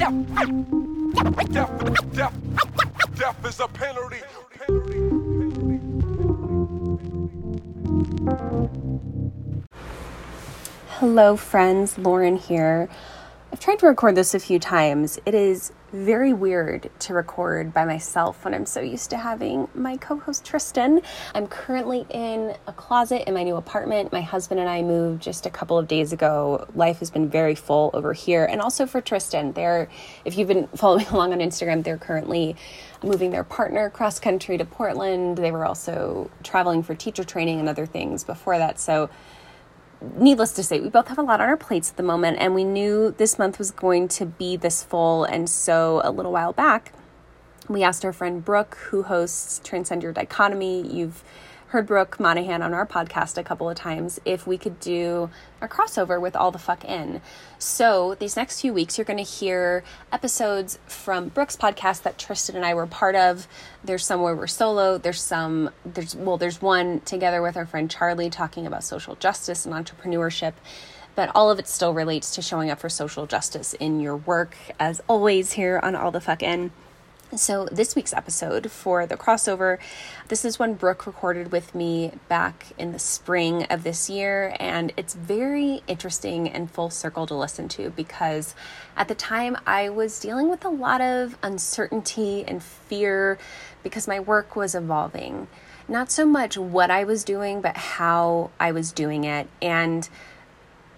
Death, is a penalty. Hello, friends. Lauren here. I've tried to record this a few times. It is very weird to record by myself when I'm so used to having my co host Tristan. I'm currently in a closet in my new apartment. My husband and I moved just a couple of days ago. Life has been very full over here. And also for Tristan, they're, if you've been following along on Instagram, they're currently moving their partner cross country to Portland. They were also traveling for teacher training and other things before that. So needless to say, we both have a lot on our plates at the moment, and we knew this month was going to be this full. And so, a little while back, we asked our friend Brooke, who hosts Transcend Your Dichotomy. You've heard Brooke Monahan on our podcast a couple of times if we could do a crossover with All the Fuck In. So, these next few weeks, you're going to hear episodes from Brooke's podcast that Tristan and I were part of. There's some where we're solo. There's some, there's, well, there's one together with our friend Charlie talking about social justice and entrepreneurship. But all of it still relates to showing up for social justice in your work, as always, here on All the Fuck In. So, this week's episode for the crossover, this is one Brooke recorded with me back in the spring of this year, and it's very interesting and full circle to listen to because at the time I was dealing with a lot of uncertainty and fear because my work was evolving. Not so much what I was doing, but how I was doing it. And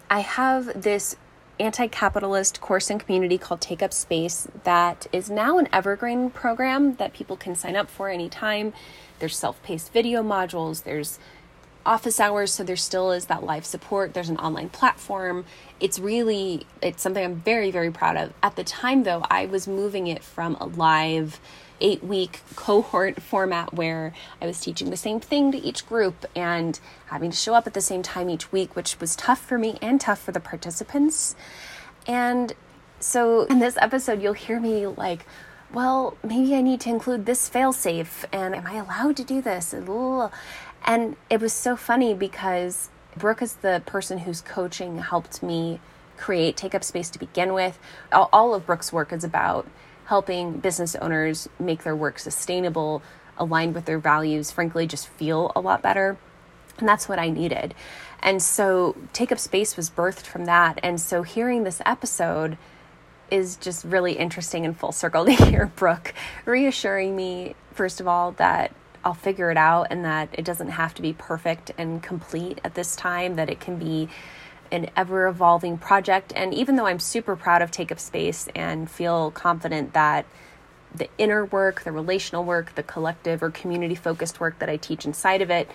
I have this anti capitalist course and community called Take Up Space that is now an evergreen program that people can sign up for anytime. There's self paced video modules, there's office hours so there still is that live support there's an online platform it's really it's something i'm very very proud of at the time though i was moving it from a live eight week cohort format where I was teaching the same thing to each group and having to show up at the same time each week, which was tough for me and tough for the participants. And so in this episode, you'll hear me like, well, maybe I need to include this failsafe, and am I allowed to do this? It was so funny because Brooke is the person whose coaching helped me create Take Up Space to begin with. All of Brooke's work is about helping business owners make their work sustainable, aligned with their values, frankly, just feel a lot better. And that's what I needed. And so Take Up Space was birthed from that. And so hearing this episode is just really interesting and full circle to hear Brooke reassuring me, first of all, that I'll figure it out and that it doesn't have to be perfect and complete at this time, that it can be an ever evolving project. And even though I'm super proud of Take Up Space and feel confident that the inner work, the relational work, the collective or community focused work that I teach inside of it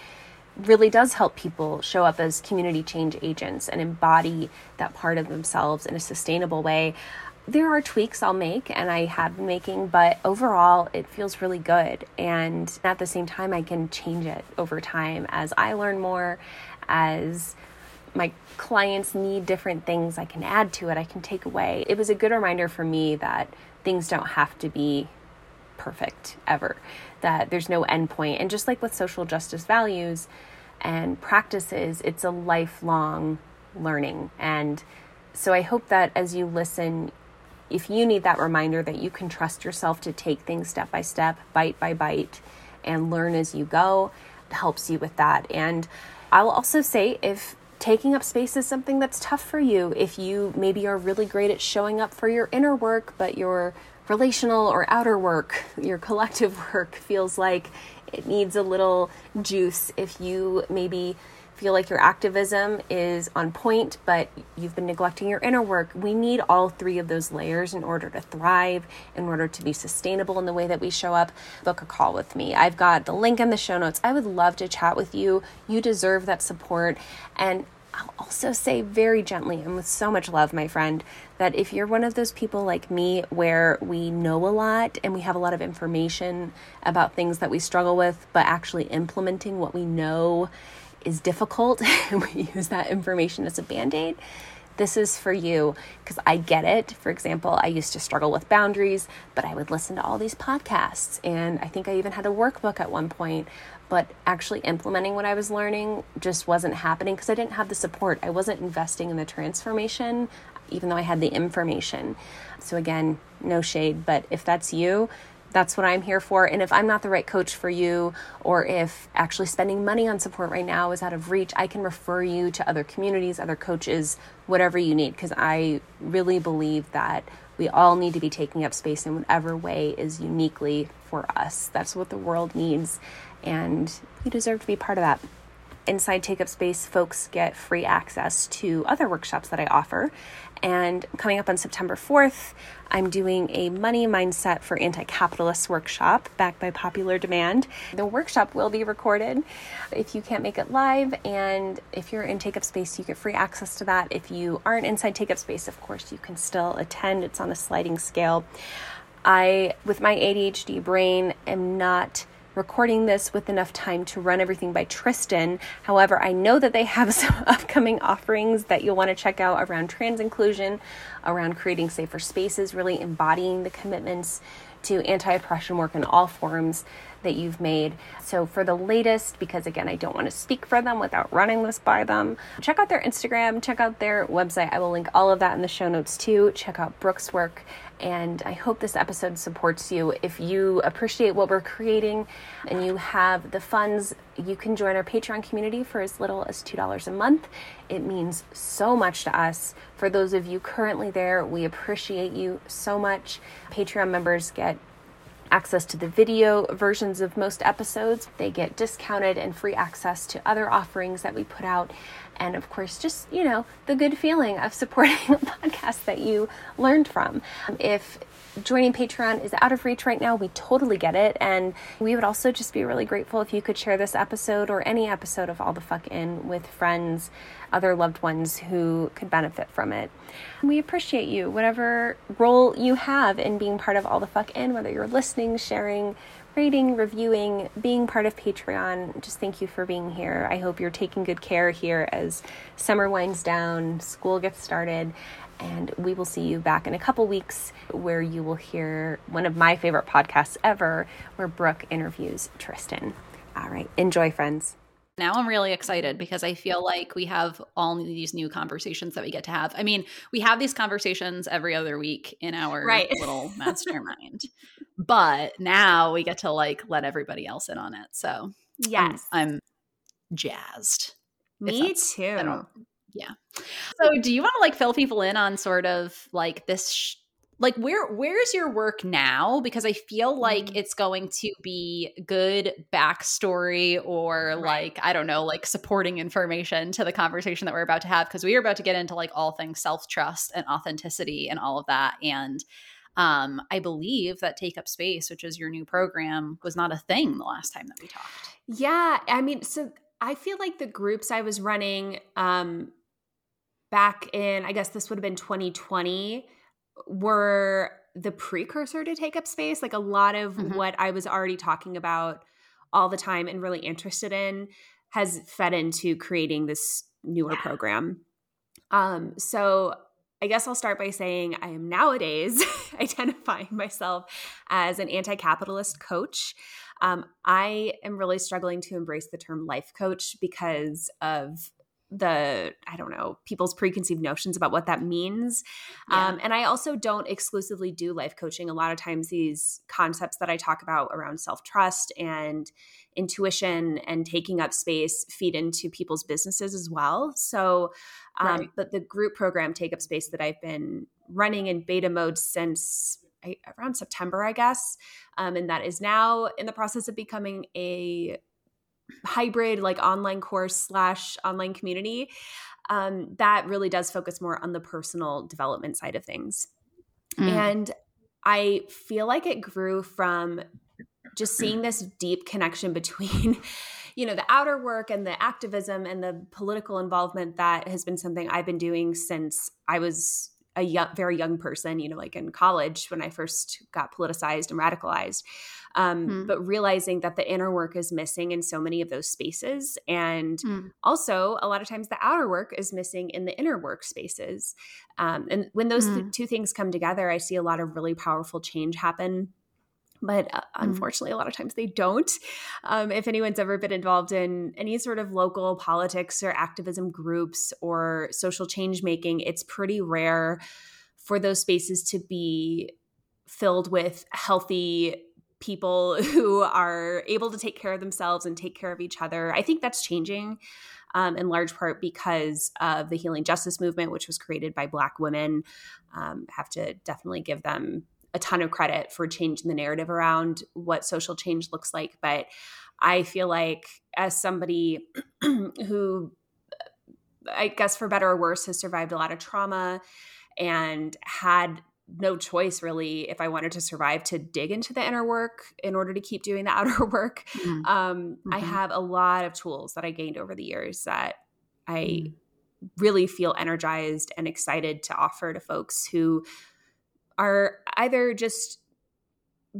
really does help people show up as community change agents and embody that part of themselves in a sustainable way. There are tweaks I'll make and I have been making, but overall it feels really good. And at the same time, I can change it over time as I learn more, as my clients need different things, I can add to it, I can take away. It was a good reminder for me that things don't have to be perfect ever, that there's no end point. And just like with social justice values and practices, it's a lifelong learning. And so I hope that as you listen, if you need that reminder that you can trust yourself to take things step by step, bite by bite, and learn as you go, helps you with that. And I'll also say if taking up space is something that's tough for you. If you maybe are really great at showing up for your inner work, but your relational or outer work, your collective work feels like it needs a little juice. If you maybe feel like your activism is on point, but you've been neglecting your inner work. We need all three of those layers in order to thrive, in order to be sustainable in the way that we show up. Book a call with me. I've got the link in the show notes. I would love to chat with you. You deserve that support. And I'll also say very gently and with so much love, my friend, that if you're one of those people like me where we know a lot and we have a lot of information about things that we struggle with, but actually implementing what we know is difficult and we use that information as a band aid, this is for you because I get it. For example, I used to struggle with boundaries, but I would listen to all these podcasts. And I think I even had a workbook at one point, but actually implementing what I was learning just wasn't happening because I didn't have the support. I wasn't investing in the transformation. even though I had the information. So, again, no shade, but if that's you, that's what I'm here for. And if I'm not the right coach for you, or if actually spending money on support right now is out of reach, I can refer you to other communities, other coaches, whatever you need, because I really believe that we all need to be taking up space in whatever way is uniquely for us. That's what the world needs, and you deserve to be part of that inside Take Up Space, folks get free access to other workshops that I offer. And coming up on September 4th, I'm doing a money mindset for anti capitalists workshop backed by popular demand. The workshop will be recorded if you can't make it live. And if you're in Take Up Space, you get free access to that. If you aren't inside Take Up Space, of course, you can still attend. It's on a sliding scale. I, with my ADHD brain, am not recording this with enough time to run everything by Tristan. However, I know that they have some upcoming offerings that you'll want to check out around trans inclusion, around creating safer spaces, really embodying the commitments to anti oppression work in all forms that you've made. So, for the latest, because again, I don't want to speak for them without running this by them, check out their Instagram, check out their website. I will link all of that in the show notes too. Check out Brooke's work and I hope this episode supports you. If you appreciate what we're creating and you have the funds, you can join our Patreon community for as little as $2 a month. It means so much to us. For those of you currently there, we appreciate you so much. Patreon members get access to the video versions of most episodes. They get discounted and free access to other offerings that we put out and of course just you know the good feeling of supporting a podcast that you learned from if joining patreon is out of reach right now we totally get it and we would also just be really grateful if you could share this episode or any episode of all the fuck in with friends other loved ones who could benefit from it we appreciate you whatever role you have in being part of all the fuck in whether you're listening sharing rating, reviewing, being part of Patreon. Just thank you for being here. I hope you're taking good care here as summer winds down, school gets started, and we will see you back in a couple weeks where you will hear one of my favorite podcasts ever, where Brooke interviews Tristan. All right, enjoy, friends. Now I'm really excited because I feel like we have all these new conversations that we get to have. I mean, we have these conversations every other week in our right. little mastermind. but now we get to like let everybody else in on it. So, yes. I'm, I'm jazzed. Me too. Yeah. So, do you want to like fill people in on sort of like this sh- like where where's your work now because i feel like mm. it's going to be good backstory or right. like i don't know like supporting information to the conversation that we're about to have because we are about to get into like all things self-trust and authenticity and all of that and um, i believe that take up space which is your new program was not a thing the last time that we talked yeah i mean so i feel like the groups i was running um back in i guess this would have been 2020 were the precursor to take up space. Like a lot of mm-hmm. what I was already talking about all the time and really interested in has fed into creating this newer yeah. program. Um, so I guess I'll start by saying I am nowadays identifying myself as an anti capitalist coach. Um, I am really struggling to embrace the term life coach because of the i don't know people's preconceived notions about what that means yeah. um, and i also don't exclusively do life coaching a lot of times these concepts that i talk about around self-trust and intuition and taking up space feed into people's businesses as well so um, right. but the group program take up space that i've been running in beta mode since around september i guess um, and that is now in the process of becoming a hybrid like online course slash online community um, that really does focus more on the personal development side of things mm. and i feel like it grew from just seeing this deep connection between you know the outer work and the activism and the political involvement that has been something i've been doing since i was a young, very young person, you know, like in college when I first got politicized and radicalized. Um, mm. But realizing that the inner work is missing in so many of those spaces. And mm. also, a lot of times, the outer work is missing in the inner work spaces. Um, and when those mm. th- two things come together, I see a lot of really powerful change happen but uh, Mm-hmm. unfortunately, a lot of times they don't. Um, if anyone's ever been involved in any sort of local politics or activism groups or social change making, it's pretty rare for those spaces to be filled with healthy people who are able to take care of themselves and take care of each other. I think that's changing. Um, in large part because of the healing justice movement, which was created by Black women. Um, have to definitely give them a ton of credit for changing the narrative around what social change looks like. But I feel like, as somebody who, I guess for better or worse, has survived a lot of trauma and had no choice really if I wanted to survive to dig into the inner work in order to keep doing the outer work. Mm. Um, I Mhm. have a lot of tools that I gained over the years that I Mm. really feel energized and excited to offer to folks who are either just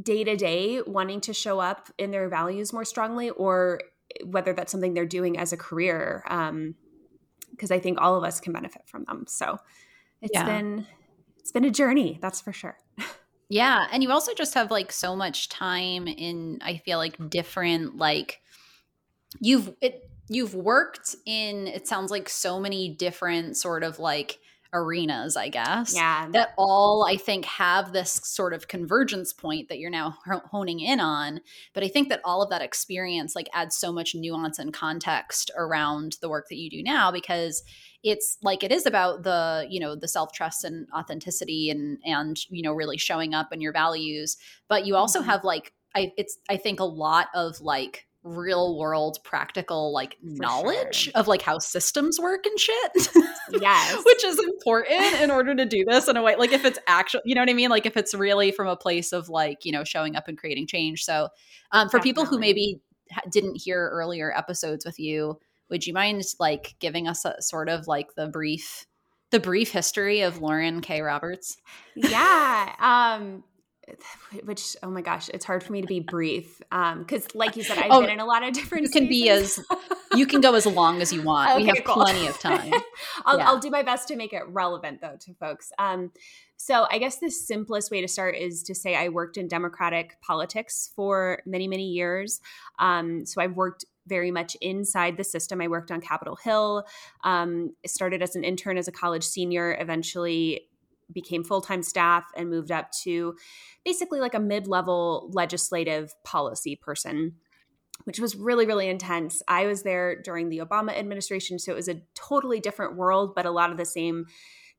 day to day wanting to show up in their values more strongly or whether that's something they're doing as a career because i think all of us can benefit from them so it's Yeah. been it's been a journey that's for sure. Yeah, and you also just have like so much time in I feel like different like you've it you've worked in it sounds like so many different sort of like arenas, I guess. yeah That all I think have this sort of convergence point that you're now honing in on, but I think that all of that experience like adds so much nuance and context around the work that you do now because it's like it is about the you know the self trust and authenticity and and you know really showing up and your values but you also Mhm. have like i it's i think a lot of like real world practical like knowledge sure. of like how systems work and shit Yes. which is important in order to do this in a way like if it's actual you know what i mean? Like if it's really from a place of like you know showing up and creating change. So um for people who maybe didn't hear earlier episodes with you would you mind like giving us a sort of like the brief the brief history of lauren k. Roberts? Yeah um which oh my gosh it's hard for me to be brief um because like you said i've Oh, been in a lot of different you can be as you can go as long as you want. We have cool. plenty of time. I'll, Yeah. I'll do my best to make it relevant though to folks. Um so i guess the simplest way to start is to say i worked in democratic politics for many many years. Um so i've worked very much inside the system. I worked on capitol hill. Um started as an intern as a college senior eventually became full-time staff and moved up to basically like a mid-level legislative policy person which was really really intense. I was there during the obama administration so it was a totally different world but a lot of the same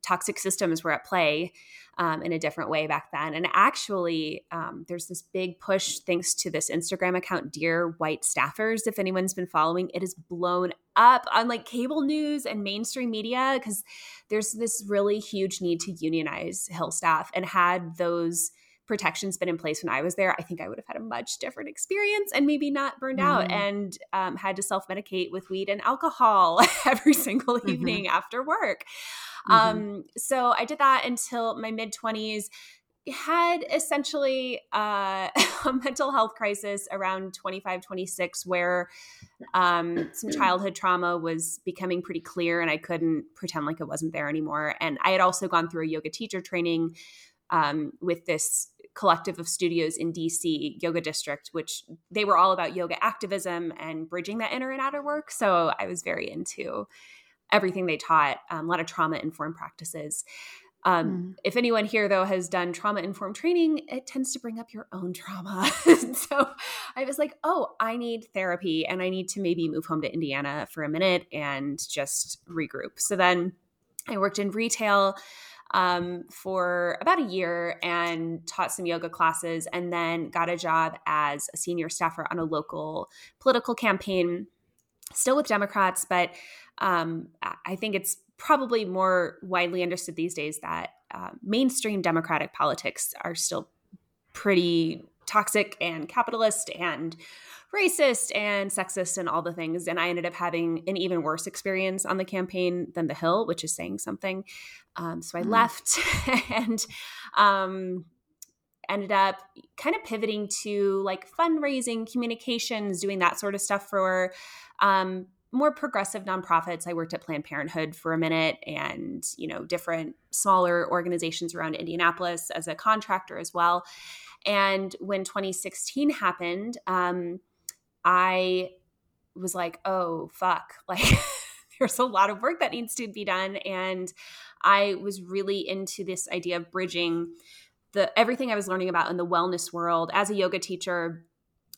toxic systems were at play um, in a different way back then. And actually um, there's this big push thanks to this instagram account dear white staffers if anyone's been following. It has blown up on like cable news and mainstream media because there's this really huge need to unionize hill staff and had those protections been in place when I was there, I think I would have had a much different experience and maybe not burned out Mhm. and um, had to self medicate with weed and alcohol every single Mhm. evening after work. Mhm. Um, so I did that until my mid 20s. Had essentially uh, a mental health crisis around 25, 26, where um, some childhood trauma was becoming pretty clear and I couldn't pretend like it wasn't there anymore. And I had also gone through a yoga teacher training um, with this collective of studios in DC, Yoga District, which they were all about yoga activism and bridging that inner and outer work. So I was very into everything they taught, um, a lot of trauma informed practices. Um, Mm. If anyone here, though, has done trauma informed training, it tends to bring up your own trauma. so I was like, oh, I need therapy and I need to maybe move home to Indiana for a minute and just regroup. So then I worked in retail um, for about a year and taught some yoga classes and then got a job as a senior staffer on a local political campaign, still with Democrats, but um, I- think it's probably more widely understood these days that uh, mainstream Democratic politics are still pretty toxic and capitalist and racist and sexist and all the things. And I ended up having an even worse experience on the campaign than the Hill, which is saying something. Um, so I Mm. left and um, ended up kind of pivoting to like fundraising, communications, doing that sort of stuff for um, more progressive nonprofits. I worked at Planned Parenthood for a minute and, you know, different smaller organizations around Indianapolis as a contractor as well. And when 2016 happened, um, I was like, oh, fuck. Like, there's a lot of work that needs to be done. And I was really into this idea of bridging the everything I was learning about in the wellness world as a yoga teacher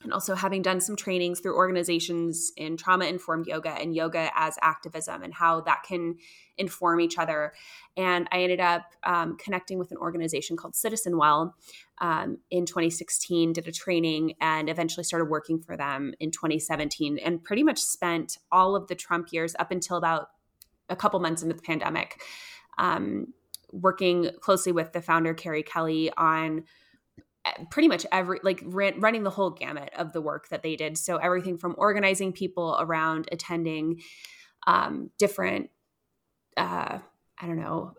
and also having done some trainings through organizations in trauma informed yoga and yoga as activism and how that can inform each other. And I ended up um, connecting with an organization called Citizen Well um, in 2016, did a training, and eventually started working for them in 2017, and pretty much spent all of the Trump years up until about a couple months into the pandemic. Um, working closely with the founder Carrie Kelly on pretty much every like ran, running the whole gamut of the work that they did. So everything from organizing people around attending um, different uh, i don't know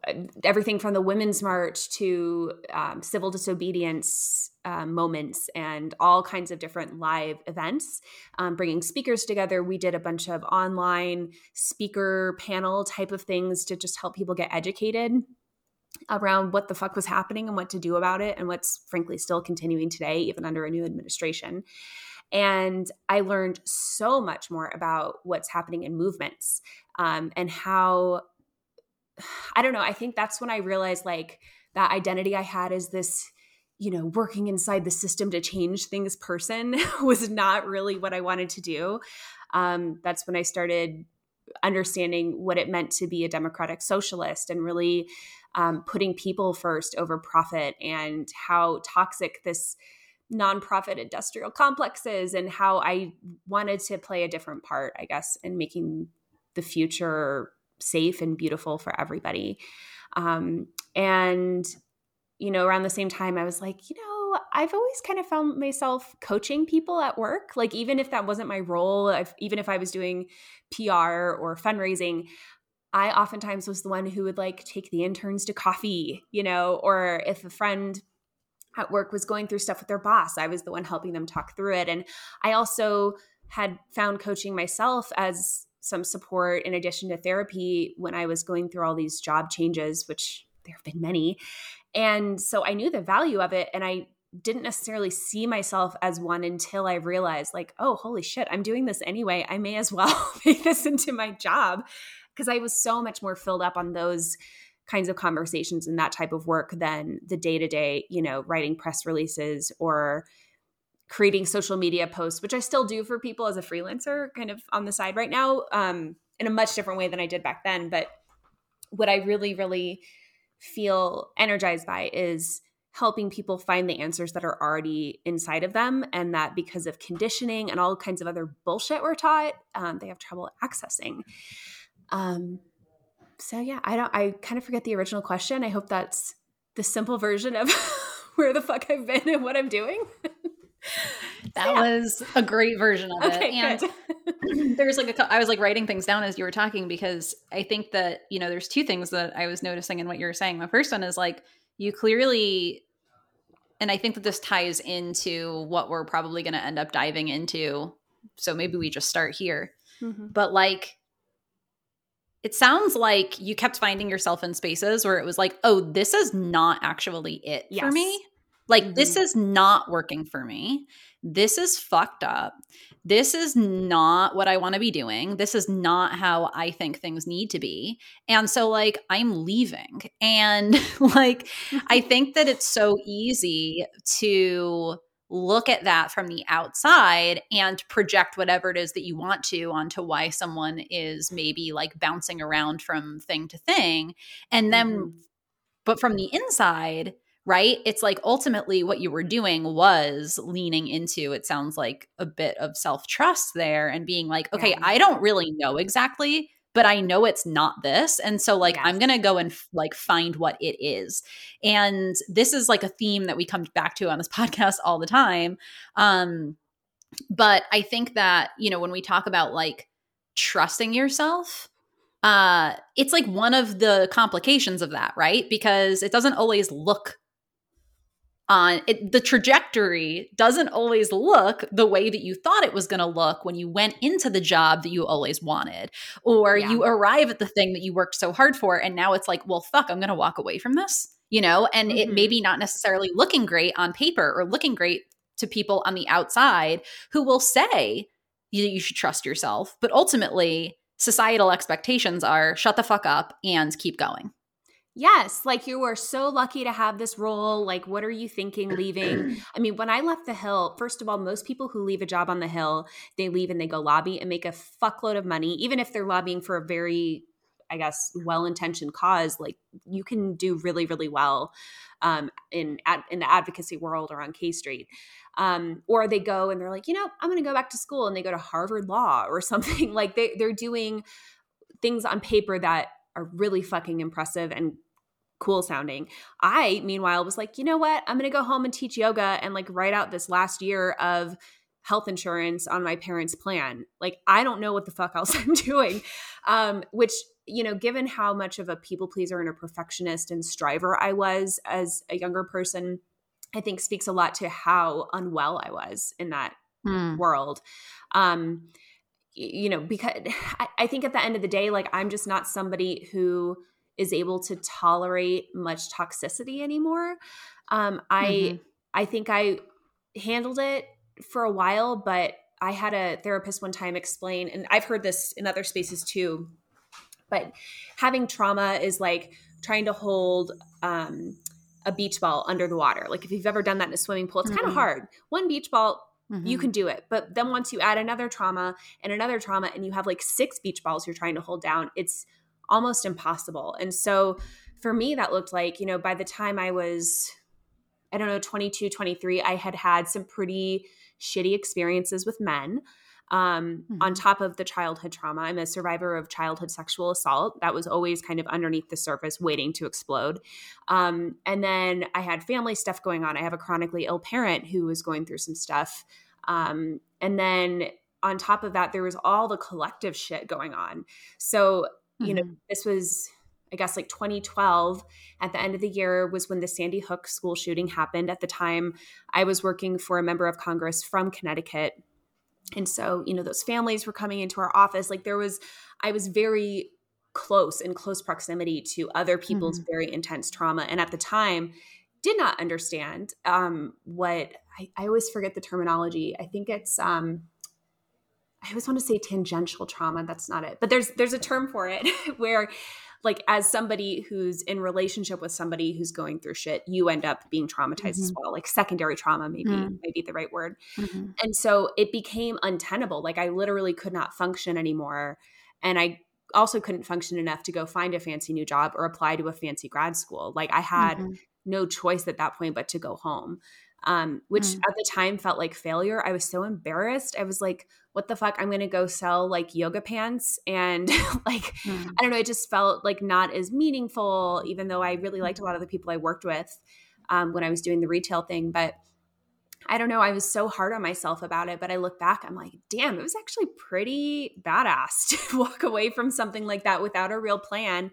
everything from the women's march to um, civil disobedience uh, moments and all kinds of different live events um, bringing speakers together. We did a bunch of online speaker panel type of things to just help people get educated around what the fuck was happening and what to do about it and what's frankly still continuing today even under a new administration. And i learned so much more about what's happening in movements um, and how i don't know i think that's when i realized like that identity i had as this you know working inside the system to change things person was not really what i wanted to do. Um, that's when i started understanding what it meant to be a democratic socialist and really um, putting people first over profit and how toxic this nonprofit industrial complex is and how I wanted to play a different part, I guess, in making the future safe and beautiful for everybody. Um, and, you know, around the same time, I was like, you know, I've always kind of found myself coaching people at work. Like, even if that wasn't my role, if, even if I was doing PR or fundraising, I oftentimes was the one who would like take the interns to coffee, you know, or if a friend at work was going through stuff with their boss, I was the one helping them talk through it. And I also had found coaching myself as some support in addition to therapy when I was going through all these job changes, which there have been many. And so I knew the value of it. And I didn't necessarily see myself as one until I realized, like, oh, holy shit, I'm doing this anyway. I may as well make this into my job because I was so much more filled up on those kinds of conversations and that type of work than the day to day, you know, writing press releases or creating social media posts, which I still do for people as a freelancer, kind of on the side right now, um, in a much different way than I did back then. But what I really, really feel energized by is helping people find the answers that are already inside of them and that because of conditioning and all kinds of other bullshit we're taught um, they have trouble accessing um, so yeah, I don't. I kind of forget the original question. I hope that's the simple version of where the fuck I've been and what I'm doing. that yeah. was a great version of okay, it. And there's like a, I was like writing things down as you were talking because I think that you know there's two things that I was noticing in what you were saying. The first one is like you clearly, and I think that this ties into what we're probably going to end up diving into. So maybe we just start here. Mm-hmm. But like it sounds like you kept finding yourself in spaces where it was like, oh, this is not actually it yes. for me. Like, mm-hmm. this is not working for me. This is fucked up. This is not what I want to be doing. This is not how I think things need to be. And so, like, I'm leaving. And, like, I think that it's so easy to look at that from the outside and project whatever it is that you want to onto why someone is maybe like bouncing around from thing to thing. And then, mm-hmm. but from the inside, right? It's like ultimately what you were doing was leaning into, it sounds like a bit of self trust there and being like, okay, yeah. I don't really know exactly but I know it's not this. And so like yes. I'm going to go and f- like find what it is. And this is like a theme that we come back to on this podcast all the time. Um but I think that, you know, when we talk about like trusting yourself, uh it's like one of the complications of that, right? Because it doesn't always look on it, the trajectory doesn't always look the way that you thought it was going to look when you went into the job that you always wanted or yeah. you arrive at the thing that you worked so hard for and now it's like well fuck i'm going to walk away from this you know, and Mhm. it maybe not necessarily looking great on paper or looking great to people on the outside who will say you, you should trust yourself. But ultimately, societal expectations are shut the fuck up and keep going. Yes, like you were so lucky to have this role. Like, what are you thinking leaving? I mean, when I left the Hill, first of all, most people who leave a job on the Hill, they leave and they go lobby and make a fuckload of money, even if they're lobbying for a very, I guess, well intentioned cause. Like, you can do really, really well um, in ad- in the advocacy world or on K Street. Um, or they go and they're like, you know, I'm going to go back to school, and they go to Harvard Law or something. Like, they they're doing things on paper that are really fucking impressive and cool sounding. I, meanwhile, was like, you know what? I'm going to go home and teach yoga and like write out this last year of health insurance on my parents' plan. Like, I don't know what the fuck else I'm doing. Um, which, you know, given how much of a people pleaser and a perfectionist and striver I was as a younger person, I think speaks a lot to how unwell I was in that world. Um, you know, because I, I think at the end of the day, like I'm just not somebody who is able to tolerate much toxicity anymore. Um, I Mhm. I think I handled it for a while, but I had a therapist one time explain, and I've heard this in other spaces too. But having trauma is like trying to hold um, a beach ball under the water. Like if you've ever done that in a swimming pool, it's kind Mhm. of hard. One beach ball you Mhm. can do it. But then once you add another trauma and another trauma and you have like six beach balls you're trying to hold down, it's almost impossible. And so for me, that looked like, you know, by the time I was, I don't know, 22, 23, I had had some pretty shitty experiences with men. Um, On Mhm. top of the childhood trauma, I'm a survivor of childhood sexual assault. That was always kind of underneath the surface, waiting to explode. Um, and then I had family stuff going on. I have a chronically ill parent who was going through some stuff. Um, and then on top of that, there was all the collective shit going on. So, you know, Mhm. this was, I guess, like 2012. At the end of the year was when the Sandy Hook school shooting happened. At the time, I was working for a member of Congress from Connecticut. And so, you know, those families were coming into our office. Like there was, I was very close in close proximity to other people's very intense trauma. And at the time, did not understand um, what I, I always forget the terminology. I think it's um, I always want to say tangential trauma. That's not it, but there's there's a term for it where, like, as somebody who's in relationship with somebody who's going through shit, you end up being traumatized as well. Like secondary trauma, maybe Mm. maybe the right word. Mhm. And so it became untenable. Like I literally could not function anymore. And I also couldn't function enough to go find a fancy new job or apply to a fancy grad school. Like I had Mhm. no choice at that point but to go home. Um, which Mm. at the time felt like failure. I was so embarrassed. I was like, what the fuck? I'm gonna go sell like yoga pants and like Mm. I don't know, it just felt like not as meaningful, even though I really liked a lot of the people I worked with um, when I was doing the retail thing. But I don't know, I was so hard on myself about it. But I look back, I'm like, damn, it was actually pretty badass to walk away from something like that without a real plan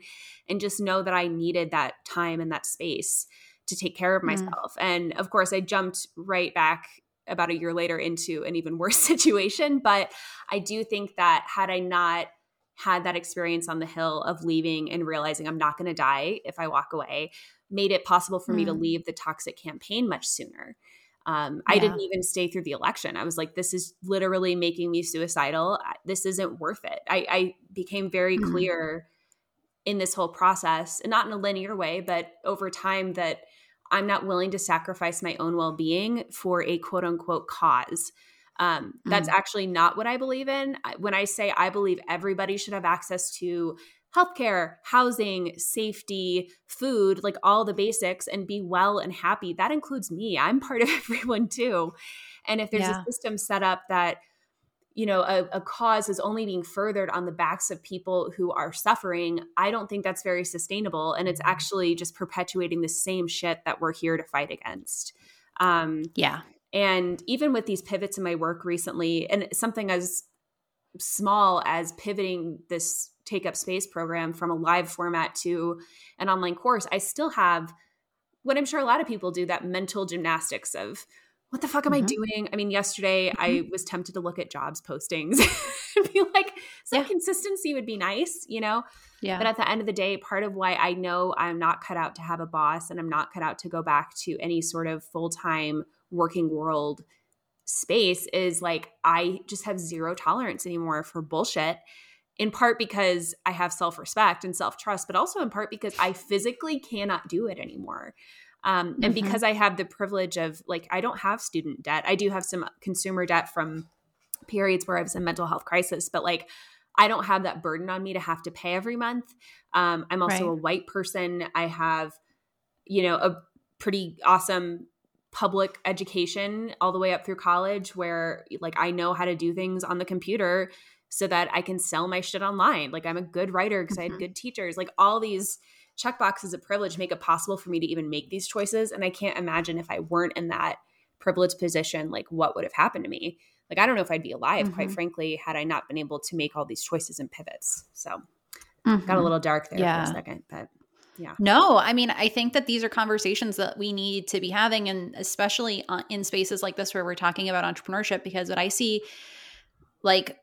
and just know that I needed that time and that space to take care of Mm. myself. And of course, I jumped right back about a year later into an even worse situation. But I do think that had I not had that experience on the hill of leaving and realizing I'm not going to die if I walk away, made it possible for me to Mm. leave the toxic campaign much sooner. Um, I didn't even stay through the election. I was like, this is literally making me suicidal. This isn't worth it. I, I became very Mhm. clear in this whole process, and not in a linear way, but over time that I'm not willing to sacrifice my own well being for a quote unquote cause. Um, that's Mm. actually not what I believe in. When I say I believe everybody should have access to healthcare, housing, safety, food, like all the basics, and be well and happy, that includes me. I'm part of everyone too. And if there's Yeah. a system set up that you know a, a cause is only being furthered on the backs of people who are suffering i don't think that's very sustainable and it's actually just perpetuating the same shit that we're here to fight against um, Yeah. and even with these pivots in my work recently and something as small as pivoting this take up space program from a live format to an online course i still have what i'm sure a lot of people do that mental gymnastics of what the fuck am Mhm. I doing? I mean, yesterday I Mhm. was tempted to look at jobs postings and be like, some Yeah. consistency would be nice, you know? Yeah. But at the end of the day, part of why I know I'm not cut out to have a boss and I'm not cut out to go back to any sort of full time working world space is like, I just have zero tolerance anymore for bullshit. In part because I have self respect and self trust, but also in part because I physically cannot do it anymore. Um, and Mhm. because I have the privilege of, like, I don't have student debt. I do have some consumer debt from periods where I was in mental health crisis, but like, I don't have that burden on me to have to pay every month. Um, I'm also Right. a white person. I have, you know, a pretty awesome public education all the way up through college where like I know how to do things on the computer so that I can sell my shit online. Like I'm a good writer because I Mhm. had good teachers. Like all these check boxes of privilege make it possible for me to even make these choices. And I can't imagine if I weren't in that privileged position, like what would have happened to me. Like I don't know if I'd be alive, quite Mhm. frankly, had I not been able to make all these choices and pivots. So got a Mhm. little dark there Yeah. for a second, but yeah. No, I mean, I think that these are conversations that we need to be having, and especially uh, in spaces like this where we're talking about entrepreneurship, because what I see, like,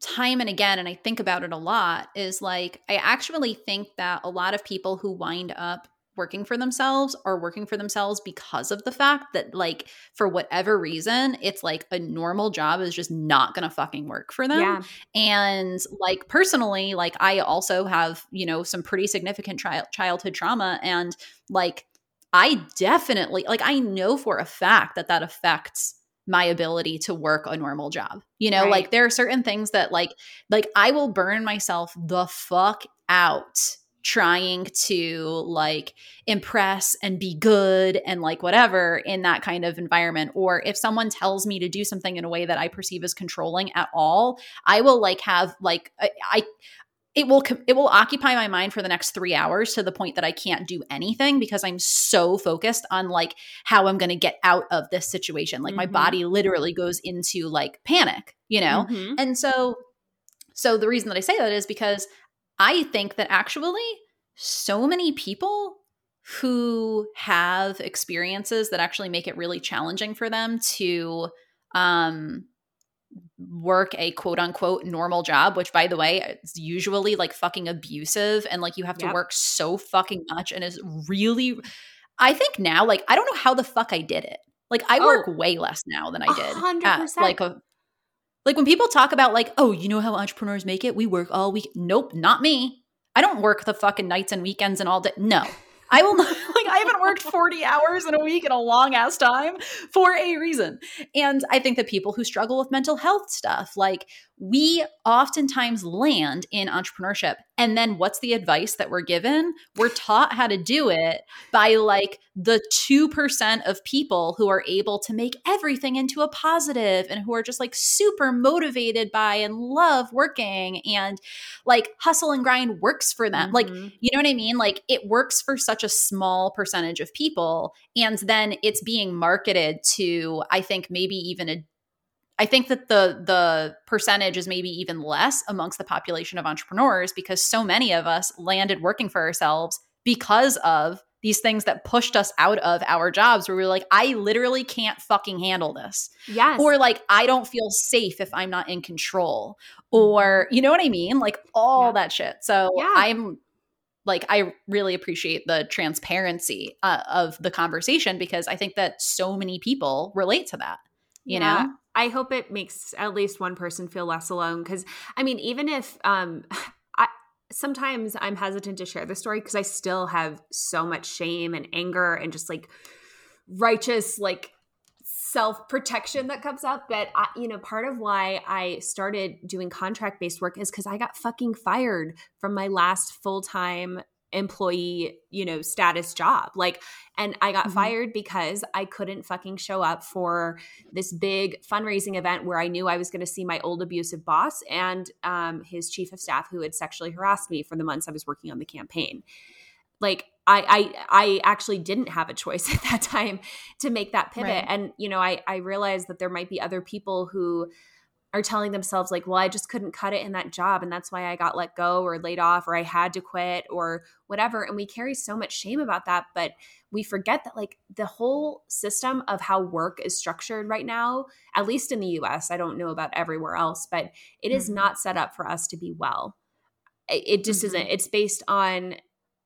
time and again, and I think about it a lot, is like, I actually think that a lot of people who wind up working for themselves are working for themselves because of the fact that, like, for whatever reason, it's like a normal job is just not gonna fucking work for them. yeah. And like personally, like I also have, you know, some pretty significant child childhood trauma and like I definitely like I know for a fact that that affects my ability to work a normal job. You know, Right. like there are certain things that like like I will burn myself the fuck out trying to like impress and be good and like whatever in that kind of environment or if someone tells me to do something in a way that I perceive as controlling at all I will like have like I, I it will it will occupy my mind for the next 3 hours to the point that I can't do anything because I'm so focused on like how I'm going to get out of this situation like my Mhm. body literally goes into like panic you know Mhm. and so so the reason that I say that is because I think that actually so many people who have experiences that actually make it really challenging for them to um work a quote unquote normal job which by the way is usually like fucking abusive and like you have to Yep. work so fucking much and is really I think now like I don't know how the fuck I did it like I Oh. work way less now than I did hundred at, like a like when people talk about like, oh, you know how entrepreneurs make it? We work all week. Nope, not me. I don't work the fucking nights and weekends and all day. No. I will not I haven't worked 40 hours in a week in a long ass time for a reason. And I think that people who struggle with mental health stuff, like we oftentimes land in entrepreneurship. And then what's the advice that we're given? We're taught how to do it by like the 2% of people who are able to make everything into a positive and who are just like super motivated by and love working and like hustle and grind works for them. Like, Mhm. you know what I mean? Like it works for such a small percentage of people. And then it's being marketed to, I think, maybe even a I think that the the percentage is maybe even less amongst the population of entrepreneurs because so many of us landed working for ourselves because of these things that pushed us out of our jobs where we were like, I literally can't fucking handle this. yes. Or like, I don't feel safe if I'm not in control. Or, you know what I mean? Like all Yeah. that shit. So Yeah. I'm like, I really appreciate the transparency uh, of the conversation because I think that so many people relate to that, you Yeah. know? I hope it makes at least one person feel less alone. Cause I mean, even if um I sometimes I'm hesitant to share the story because I still have so much shame and anger and just like righteous like self-protection that comes up. But I, you know, part of why I started doing contract-based work is because I got fucking fired from my last full-time employee, you know, status job. Like, and I got Mhm. fired because I couldn't fucking show up for this big fundraising event where I knew I was going to see my old abusive boss and um, his chief of staff who had sexually harassed me for the months I was working on the campaign. Like, I, I I actually didn't have a choice at that time to make that pivot. Right. And you know, I I realized that there might be other people who are telling themselves like well i just couldn't cut it in that job and that's why i got let go or laid off or i had to quit or whatever and we carry so much shame about that but we forget that like the whole system of how work is structured right now at least in the us i don't know about everywhere else but it is Mhm. not set up for us to be well it, just Mhm. isn't it's based on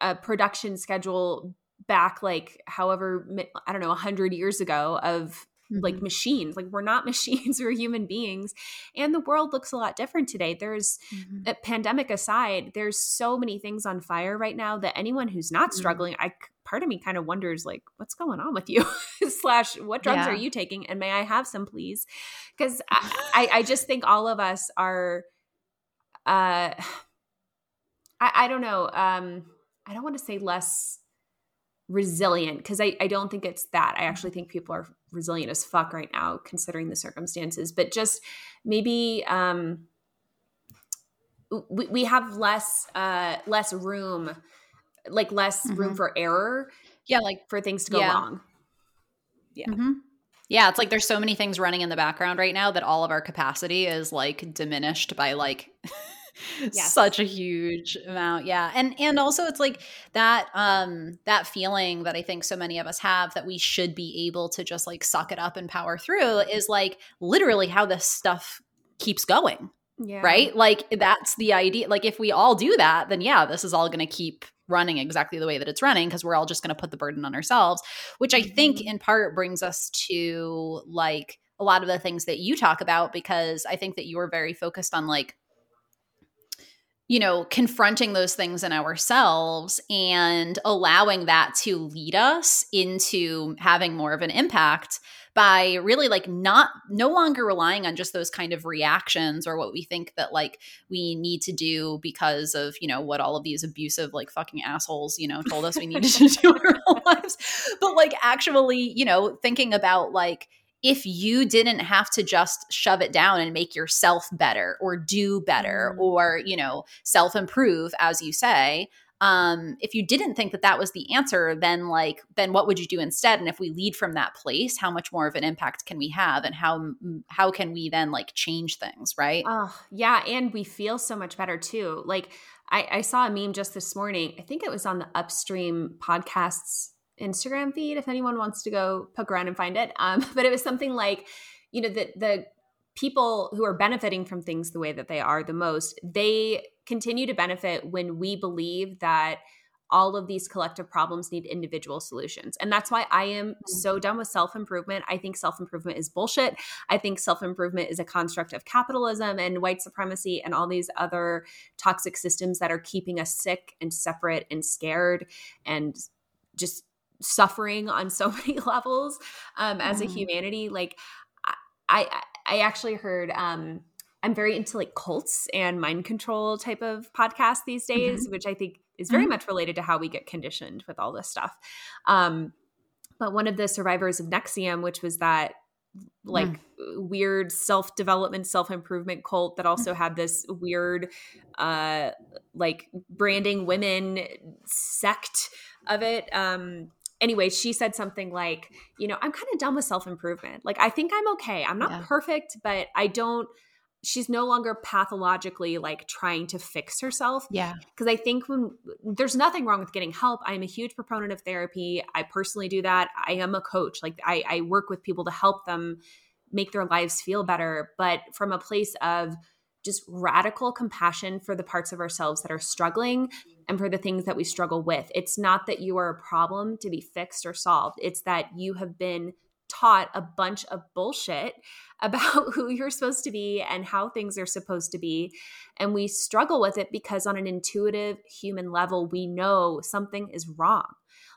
a production schedule back like however i don't know 100 years ago of like Mhm. machines like we're not machines we're human beings and the world looks a lot different today there's Mhm. a pandemic aside there's so many things on fire right now that anyone who's not Mhm. struggling i part of me kind of wonders like what's going on with you slash what drugs Yeah. are you taking and may i have some please because I, I i just think all of us are uh i i don't know um i don't want to say less resilient because I, I don't think it's that. I actually think people are resilient as fuck right now, considering the circumstances. But just maybe um, we, we have less uh, less room, like less room Mhm. for error yeah, like for things to go Yeah. wrong. Yeah. Mhm. Yeah, it's like there's so many things running in the background right now that all of our capacity is like diminished by like Yes. such a huge amount. Yeah. And and also it's like that um that feeling that I think so many of us have that we should be able to just like suck it up and power through is like literally how this stuff keeps going Yeah. right? Like that's the idea. Like if we all do that, then yeah, this is all going to keep running exactly the way that it's running because we're all just going to put the burden on ourselves, which I think Mhm. in part brings us to like a lot of the things that you talk about because I think that you are very focused on like you know, confronting those things in ourselves and allowing that to lead us into having more of an impact by really like not no longer relying on just those kind of reactions or what we think that like we need to do because of you know what all of these abusive like fucking assholes you know told us we needed to do in our lives but like actually you know thinking about like if you didn't have to just shove it down and make yourself better or do better Mm. or you know self improve as you say um if you didn't think that that was the answer then like then what would you do instead and if we lead from that place how much more of an impact can we have and how how can we then like change things right Oh, yeah. And we feel so much better too. Like, I, I saw a meme just this morning. I think it was on the Upstream Podcasts Instagram feed, if anyone wants to go poke around and find it. Um, but it was something like, you know, the, the people who are benefiting from things the way that they are the most, they continue to benefit when we believe that all of these collective problems need individual solutions. And that's why I am so done with self improvement. I think self improvement is bullshit. I think self improvement is a construct of capitalism and white supremacy and all these other toxic systems that are keeping us sick and separate and scared and just suffering on so many levels um, as a Mhm. humanity. Like, I, I, I actually heard. Um, I'm very into like cults and mind control type of podcasts these days, which I think is very Mhm. much related to how we get conditioned with all this stuff. Um, but one of the survivors of NXIVM, which was that like weird self development, self improvement cult that also had this weird, uh, like branding women sect of it. Um, anyway, she said something like, you know, I'm kind of done with self improvement. Like, I think I'm okay. I'm not Yeah. perfect, but I don't. She's no longer pathologically like trying to fix herself yeah because I think when there's nothing wrong with getting help. I'm a huge proponent of therapy. I personally do that. I am a coach. Like I, I work with people to help them make their lives feel better, but from a place of just radical compassion for the parts of ourselves that are struggling and for the things that we struggle with. It's not that you are a problem to be fixed or solved. It's that you have been taught a bunch of bullshit about who you're supposed to be and how things are supposed to be. And we struggle with it because, on an intuitive human level, we know something is wrong.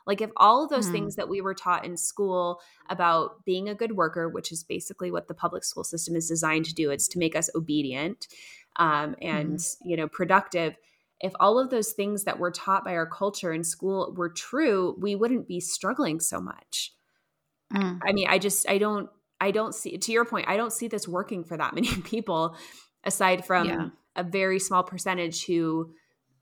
Like, if all of those Mhm. things that we were taught in school about being a good worker, which is basically what the public school system is designed to do, it's to make us obedient um, and, you know, productive. If all of those things that were taught by our culture in school were true, we wouldn't be struggling so much. Mm. I mean, I just I don't I don't see to your point, I don't see this working for that many people aside from Yeah. a very small percentage who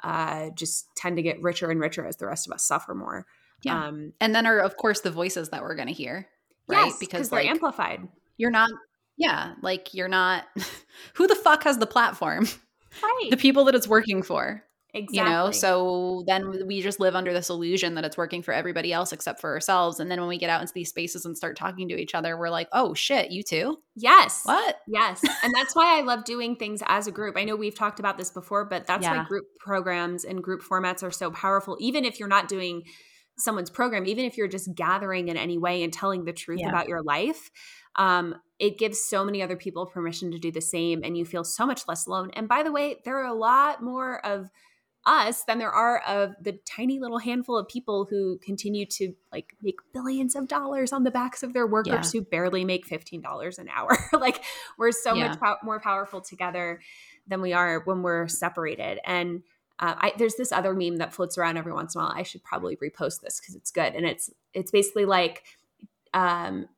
uh just tend to get richer and richer as the rest of us suffer more. Yeah. Um and then are of course the voices that we're going to hear right yes, because they're like amplified. you're not Yeah, like you're not who the fuck has the platform? Right. The people that it's working for. exactly. You know, so then we just live under this illusion that it's working for everybody else except for ourselves. And then when we get out into these spaces and start talking to each other, we're like, oh shit, you too? yes. What? Yes. And that's why I love doing things as a group. I know we've talked about this before, but that's why group programs and group formats are so powerful. Even if you're not doing someone's program, even if you're just gathering in any way and telling the truth Yeah. about your life, um, it gives so many other people permission to do the same and you feel so much less alone. And by the way, there are a lot more of us than there are of the tiny little handful of people who continue to like make billions of dollars on the backs of their workers who barely make $15 an hour. like we're so Yeah. much pow- more powerful together than we are when we're separated. And uh, I, there's this other meme that floats around every once in a while. I should probably repost this because it's good. And it's it's basically like, um,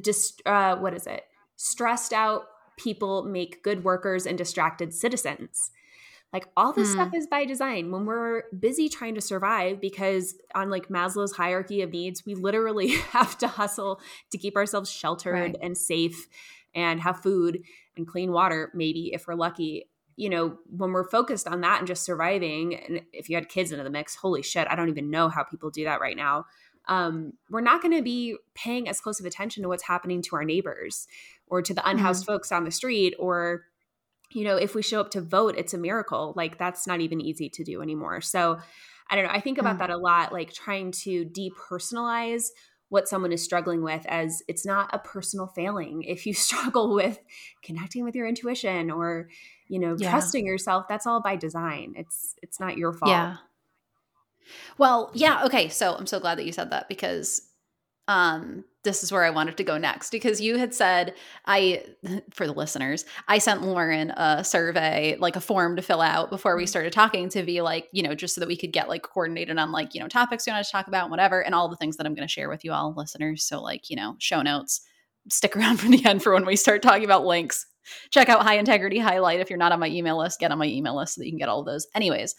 just uh, what is it? Stressed out people make good workers and distracted citizens. Like all this Hmm. stuff is by design. When we're busy trying to survive, because on like Maslow's hierarchy of needs, we literally have to hustle to keep ourselves sheltered Right. and safe and have food and clean water, maybe if we're lucky. You know, when we're focused on that and just surviving, and if you had kids into the mix, holy shit, I don't even know how people do that right now. Um, we're not going to be paying as close of attention to what's happening to our neighbors or to the unhoused folks on the street or you know if we show up to vote it's a miracle like that's not even easy to do anymore so i don't know i think about Mm. that a lot like trying to depersonalize what someone is struggling with as it's not a personal failing if you struggle with connecting with your intuition or you know Yeah. trusting yourself that's all by design it's it's not your fault Yeah. Well, yeah, okay. So I'm so glad that you said that because um this is where I wanted to go next because you had said I for the listeners, I sent Lauren a survey, like a form to fill out before we started talking to be like, you know, just so that we could get like coordinated on like, you know, topics you want to talk about and whatever and all the things that I'm going to share with you all listeners. So like, you know, show notes. Stick around for the end for when we start talking about links. Check out High Integrity Highlight if you're not on my email list, get on my email list so that you can get all those. Anyways,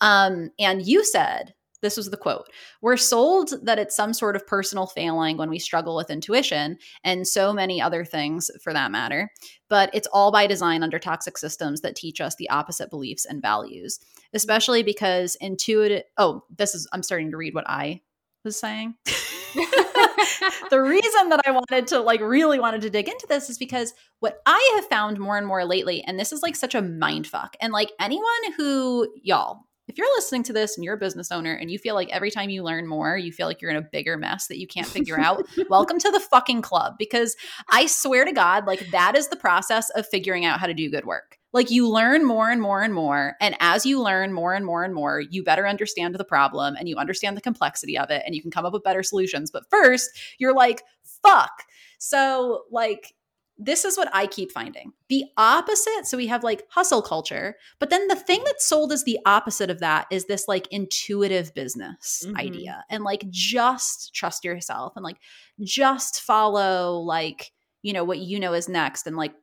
um, and you said, this was the quote We're sold that it's some sort of personal failing when we struggle with intuition and so many other things for that matter. But it's all by design under toxic systems that teach us the opposite beliefs and values, especially because intuitive. Oh, this is, I'm starting to read what I was saying. the reason that I wanted to like really wanted to dig into this is because what I have found more and more lately, and this is like such a mind fuck. And like anyone who, y'all, if you're listening to this and you're a business owner and you feel like every time you learn more, you feel like you're in a bigger mess that you can't figure out, welcome to the fucking club. Because I swear to God, like that is the process of figuring out how to do good work. Like you learn more and more and more. And as you learn more and more and more, you better understand the problem and you understand the complexity of it and you can come up with better solutions. But first, you're like, fuck. So, like, this is what I keep finding. The opposite. So we have like hustle culture, but then the thing that's sold as the opposite of that is this like intuitive business Mhm. idea and like just trust yourself and like just follow like, you know, what you know is next and like,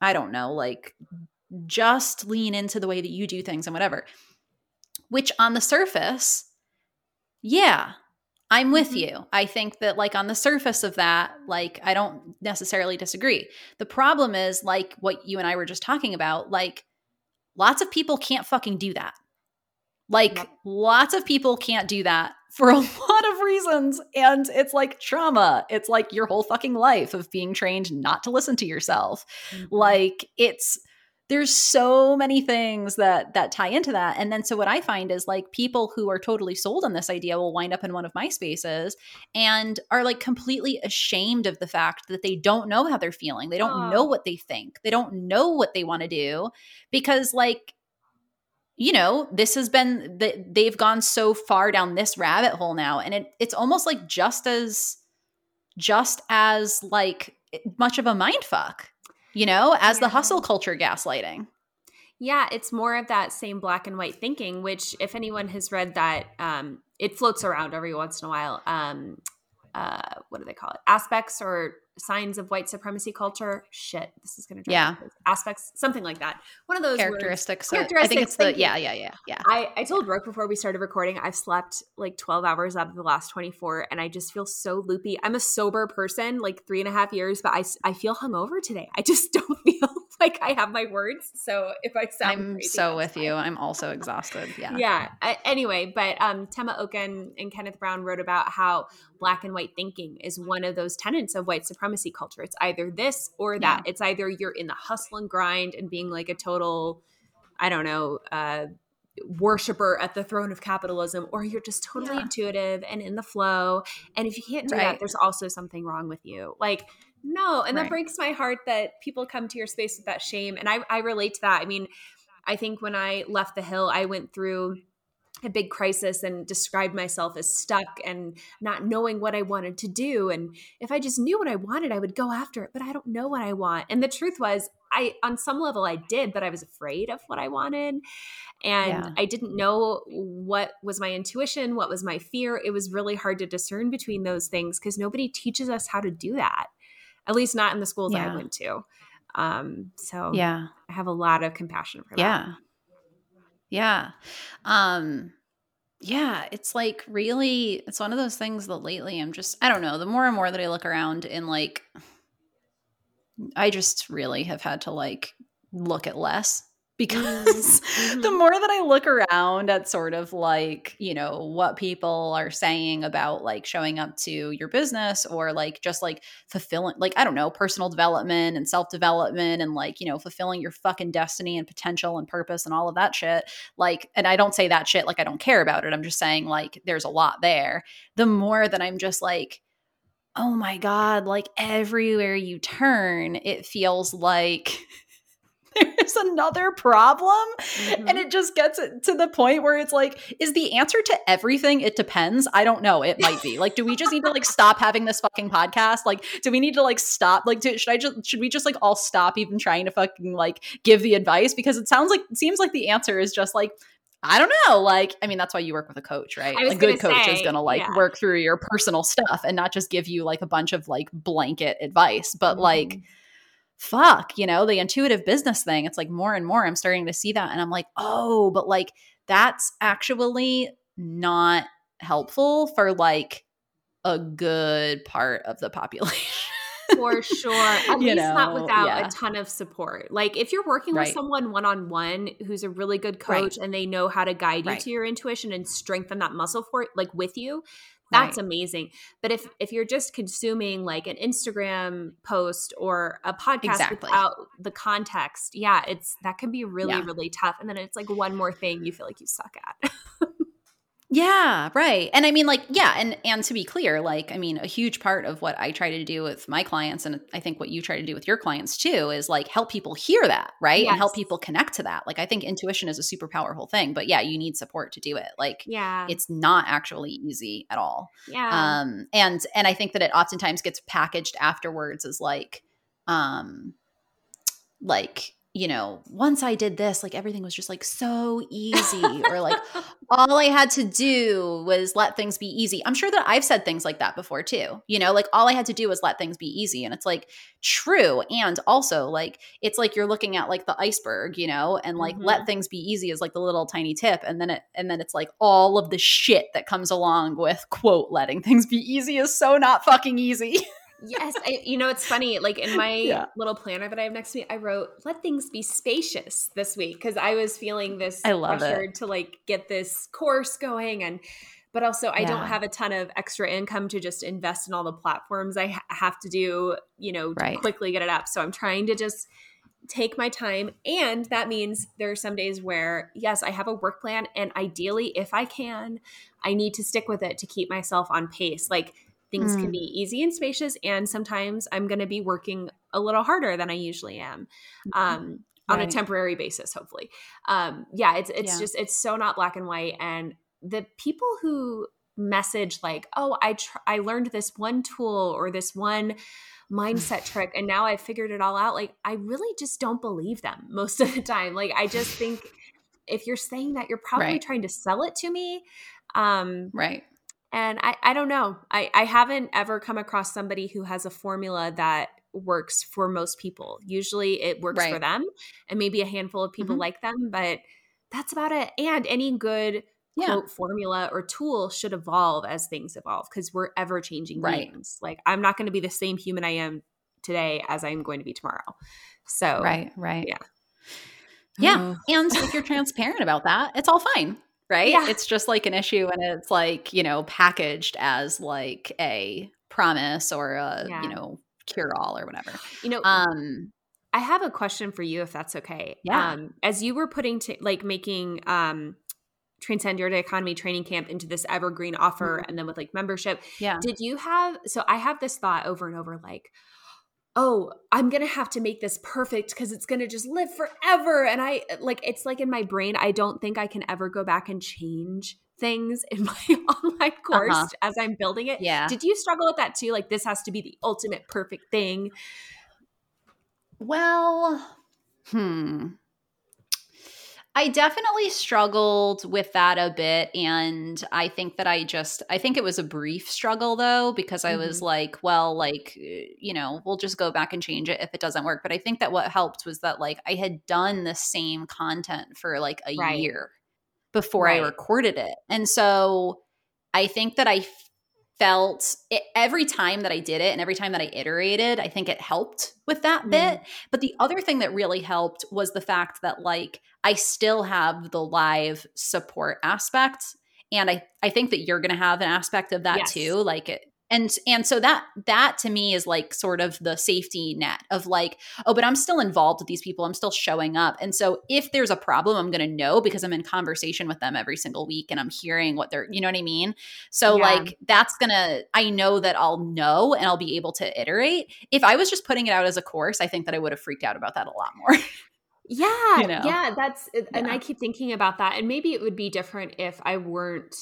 I don't know, like just lean into the way that you do things and whatever. Which on the surface, yeah, I'm with Mhm. you. I think that, like, on the surface of that, like, I don't necessarily disagree. The problem is, like, what you and I were just talking about, like, lots of people can't fucking do that. Like, lots of people can't do that for a lot of reasons. And it's like trauma. It's like your whole fucking life of being trained not to listen to yourself Mm-hmm. like it's there's so many things that that tie into that. And then so what i find is like people who are totally sold on this idea will wind up in one of my spaces and are like completely ashamed of the fact that they don't know how they're feeling. They don't Oh. know what they think. They don't know what they want to do because like you know this has been that they've gone so far down this rabbit hole now. And it, it's almost like just as just as like much of a mind fuck you know as the hustle culture gaslighting Yeah, it's more of that same black and white thinking, which if anyone has read that, um, it floats around every once in a while. Um, uh, what do they call it? Aspects or signs of white supremacy culture. Shit, this is going to yeah aspects, something like that. One of those characteristics. Words, characteristics I think it's the yeah yeah yeah yeah. I I told Brooke before we started recording, I've slept like twelve hours out of the last twenty four, and I just feel so loopy. I'm a sober person, like three and a half years, but I I feel hungover today. I just don't feel like I have my words. So if I sound, I'm crazy, so with fine. you. I'm also exhausted. Yeah. Yeah. Uh, anyway, but um, Tema Okun and Kenneth Brown wrote about how black and white thinking is one of those tenets of white supremacy culture. It's either this or that. Yeah. It's either you're in the hustle and grind and being like a total, I don't know, uh, worshiper at the throne of capitalism, or you're just totally yeah. intuitive and in the flow. And if you can't do right. that, there's also something wrong with you. Like, no. And right. that breaks my heart that people come to your space with that shame. And I, I relate to that. I mean, I think when I left the hill, I went through a big crisis and described myself as stuck and not knowing what I wanted to do. And if I just knew what I wanted, I would go after it, but I don't know what I want. And the truth was, I, on some level, I did, but I was afraid of what I wanted. And yeah. I didn't know what was my intuition, what was my fear. It was really hard to discern between those things because nobody teaches us how to do that, at least not in the schools yeah. I went to. Um, so yeah, I have a lot of compassion for that. Yeah. Yeah. Um yeah, it's like really it's one of those things that lately I'm just I don't know, the more and more that I look around and like I just really have had to like look at less because mm-hmm. the more that I look around at sort of like, you know, what people are saying about like showing up to your business or like just like fulfilling, like, I don't know, personal development and self development and like, you know, fulfilling your fucking destiny and potential and purpose and all of that shit. Like, and I don't say that shit like I don't care about it. I'm just saying like there's a lot there. The more that I'm just like, oh my God, like everywhere you turn, it feels like. another problem. Mm-hmm. And it just gets to the point where it's like, is the answer to everything? It depends. I don't know. It might be. Like, do we just need to like stop having this fucking podcast? Like, do we need to like stop? Like, do, should I just, should we just like all stop even trying to fucking like give the advice? Because it sounds like, it seems like the answer is just like, I don't know. Like, I mean, that's why you work with a coach, right? A good coach say, is going to like yeah. work through your personal stuff and not just give you like a bunch of like blanket advice, but mm-hmm. like, fuck, you know, the intuitive business thing. It's like more and more I'm starting to see that. And I'm like, oh, but like that's actually not helpful for like a good part of the population. For sure. At least know, not without yeah. a ton of support. Like if you're working right. with someone one on one who's a really good coach right. and they know how to guide you right. to your intuition and strengthen that muscle for it, like with you, that's right. amazing but if if you're just consuming like an instagram post or a podcast exactly. without the context yeah it's that can be really yeah. really tough and then it's like one more thing you feel like you suck at Yeah, right. And I mean like yeah, and and to be clear, like I mean a huge part of what I try to do with my clients and I think what you try to do with your clients too is like help people hear that, right? Yes. And help people connect to that. Like I think intuition is a super powerful thing, but yeah, you need support to do it. Like yeah. it's not actually easy at all. Yeah. Um and and I think that it oftentimes gets packaged afterwards as like um like you know, once I did this, like everything was just like so easy, or like all I had to do was let things be easy. I'm sure that I've said things like that before too. You know, like all I had to do was let things be easy. And it's like true. And also, like, it's like you're looking at like the iceberg, you know, and like mm-hmm. let things be easy is like the little tiny tip. And then it, and then it's like all of the shit that comes along with quote, letting things be easy is so not fucking easy. yes, I, you know it's funny. Like in my yeah. little planner that I have next to me, I wrote "Let things be spacious" this week because I was feeling this I love pressure it. to like get this course going, and but also I yeah. don't have a ton of extra income to just invest in all the platforms I ha- have to do. You know, right. quickly get it up. So I'm trying to just take my time and that means there are some days where yes i have a work plan and ideally if i can i need to stick with it to keep myself on pace like Things mm. can be easy and spacious, and sometimes I'm going to be working a little harder than I usually am. Mm-hmm. Um, on a temporary basis hopefully um yeah it's it's yeah. just it's so not black and white and the people who message like oh i tr- i learned this one tool or this one mindset trick and now i've figured it all out like i really just don't believe them most of the time like i just think if you're saying that you're probably right. trying to sell it to me um right And I, I don't know. I, I haven't ever come across somebody who has a formula that works for most people. Usually it works for them and maybe a handful of people Mhm. like them, but that's about it. And any good Yeah. quote formula or tool should evolve as things evolve because we're ever changing Right. beings. Like I'm not going to be the same human I am today as I'm going to be tomorrow. So Right, right. Yeah. Yeah. And if you're transparent about that, it's all fine. Right. Yeah. It's just like an issue and it's like, you know, packaged as like a promise or a, Yeah. you know, cure all or whatever. you know, Um, I have a question for you if that's okay. Yeah. Um, as you were putting to like making um Transcend Your Economy training camp into this evergreen offer and then with like membership, yeah. did you have so I have this thought over and over like oh i'm gonna have to make this perfect because it's gonna just live forever and i like it's like in my brain i don't think i can ever go back and change things in my online course Uh-huh. as i'm building it Yeah. did you struggle with that too like this has to be the ultimate perfect thing Well, hmm. I definitely struggled with that a bit. And I think that I just, I think it was a brief struggle though, because I was Mhm. like, well, like, uh, you know, we'll just go back and change it if it doesn't work. But I think that what helped was that like I had done the same content for like a Right. year before I recorded it. And so I think that I felt it, every time that I did it and every time that I iterated, I think it helped with that Mm. bit. But the other thing that really helped was the fact that like I still have the live support aspect and I I think that you're going to have an aspect of that Yes. too like it and and so that that to me is like sort of the safety net of like oh but I'm still involved with these people I'm still showing up and so if there's a problem I'm going to know because I'm in conversation with them every single week and I'm hearing what they're you know what I mean so Yeah. like that's going to I know that I'll know and I'll be able to iterate if I was just putting it out as a course I think that I would have freaked out about that a lot more Yeah, You know? yeah, that's and Yeah. I keep thinking about that. And maybe it would be different if I weren't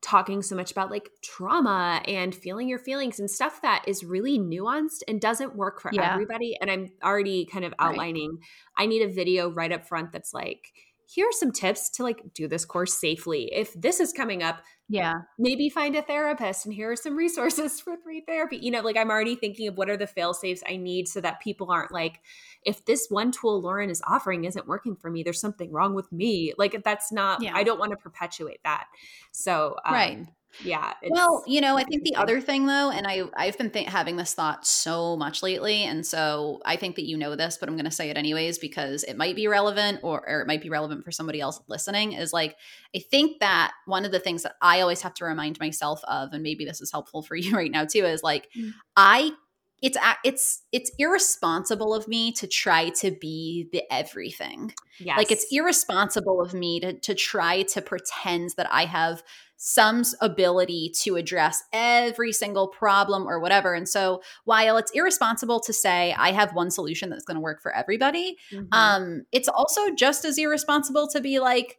talking so much about like trauma and feeling your feelings and stuff that is really nuanced and doesn't work for Yeah. everybody. And I'm already kind of Right. outlining I need a video right up front that's like here are some tips to like do this course safely. If this is coming up, yeah maybe find a therapist and here are some resources for free therapy you know like i'm already thinking of what are the fail safes i need so that people aren't like if this one tool lauren is offering isn't working for me there's something wrong with me like that's not Yeah. i don't want to perpetuate that so um, Right. Yeah well, you know, I think the other thing though, and I I've been th- having this thought so much lately, and so I think that you know this, but I'm going to say it anyways because it might be relevant, or, or it might be relevant for somebody else listening. Is like I think that one of the things that I always have to remind myself of, and maybe this is helpful for you right now too, is like Mm. I it's it's it's irresponsible of me to try to be the everything. yes. Like it's irresponsible of me to to try to pretend that I have some ability to address every single problem or whatever. And so while it's irresponsible to say I have one solution that's going to work for everybody, Mhm. um it's also just as irresponsible to be like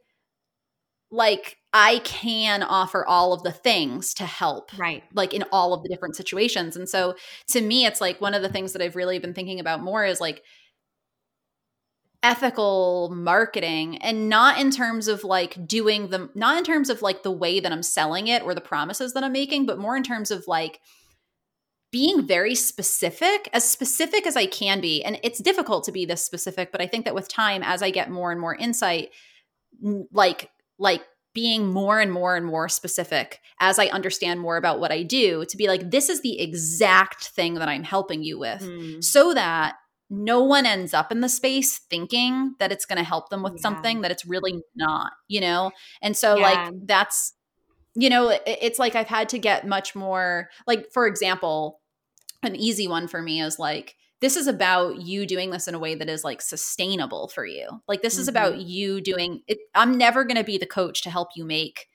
like I can offer all of the things to help right like in all of the different situations. And so to me, it's like one of the things that I've really been thinking about more is like ethical marketing and not in terms of like doing the not in terms of like the way that I'm selling it or the promises that I'm making, but more in terms of like being very specific, as specific as I can be. And it's difficult to be this specific, but I think that with time, as I get more and more insight, like like being more and more and more specific as I understand more about what I do to be like, this is the exact thing that I'm helping you with Mm. so that no one ends up in the space thinking that it's going to help them with Yeah. something that it's really not, you know? And so, Yeah. like, that's, you know, it- it's like I've had to get much more, like, for example, an easy one for me is like, this is about you doing this in a way that is like sustainable for you. Like, this is Mhm. about you doing it. I'm never going to be the coach to help you make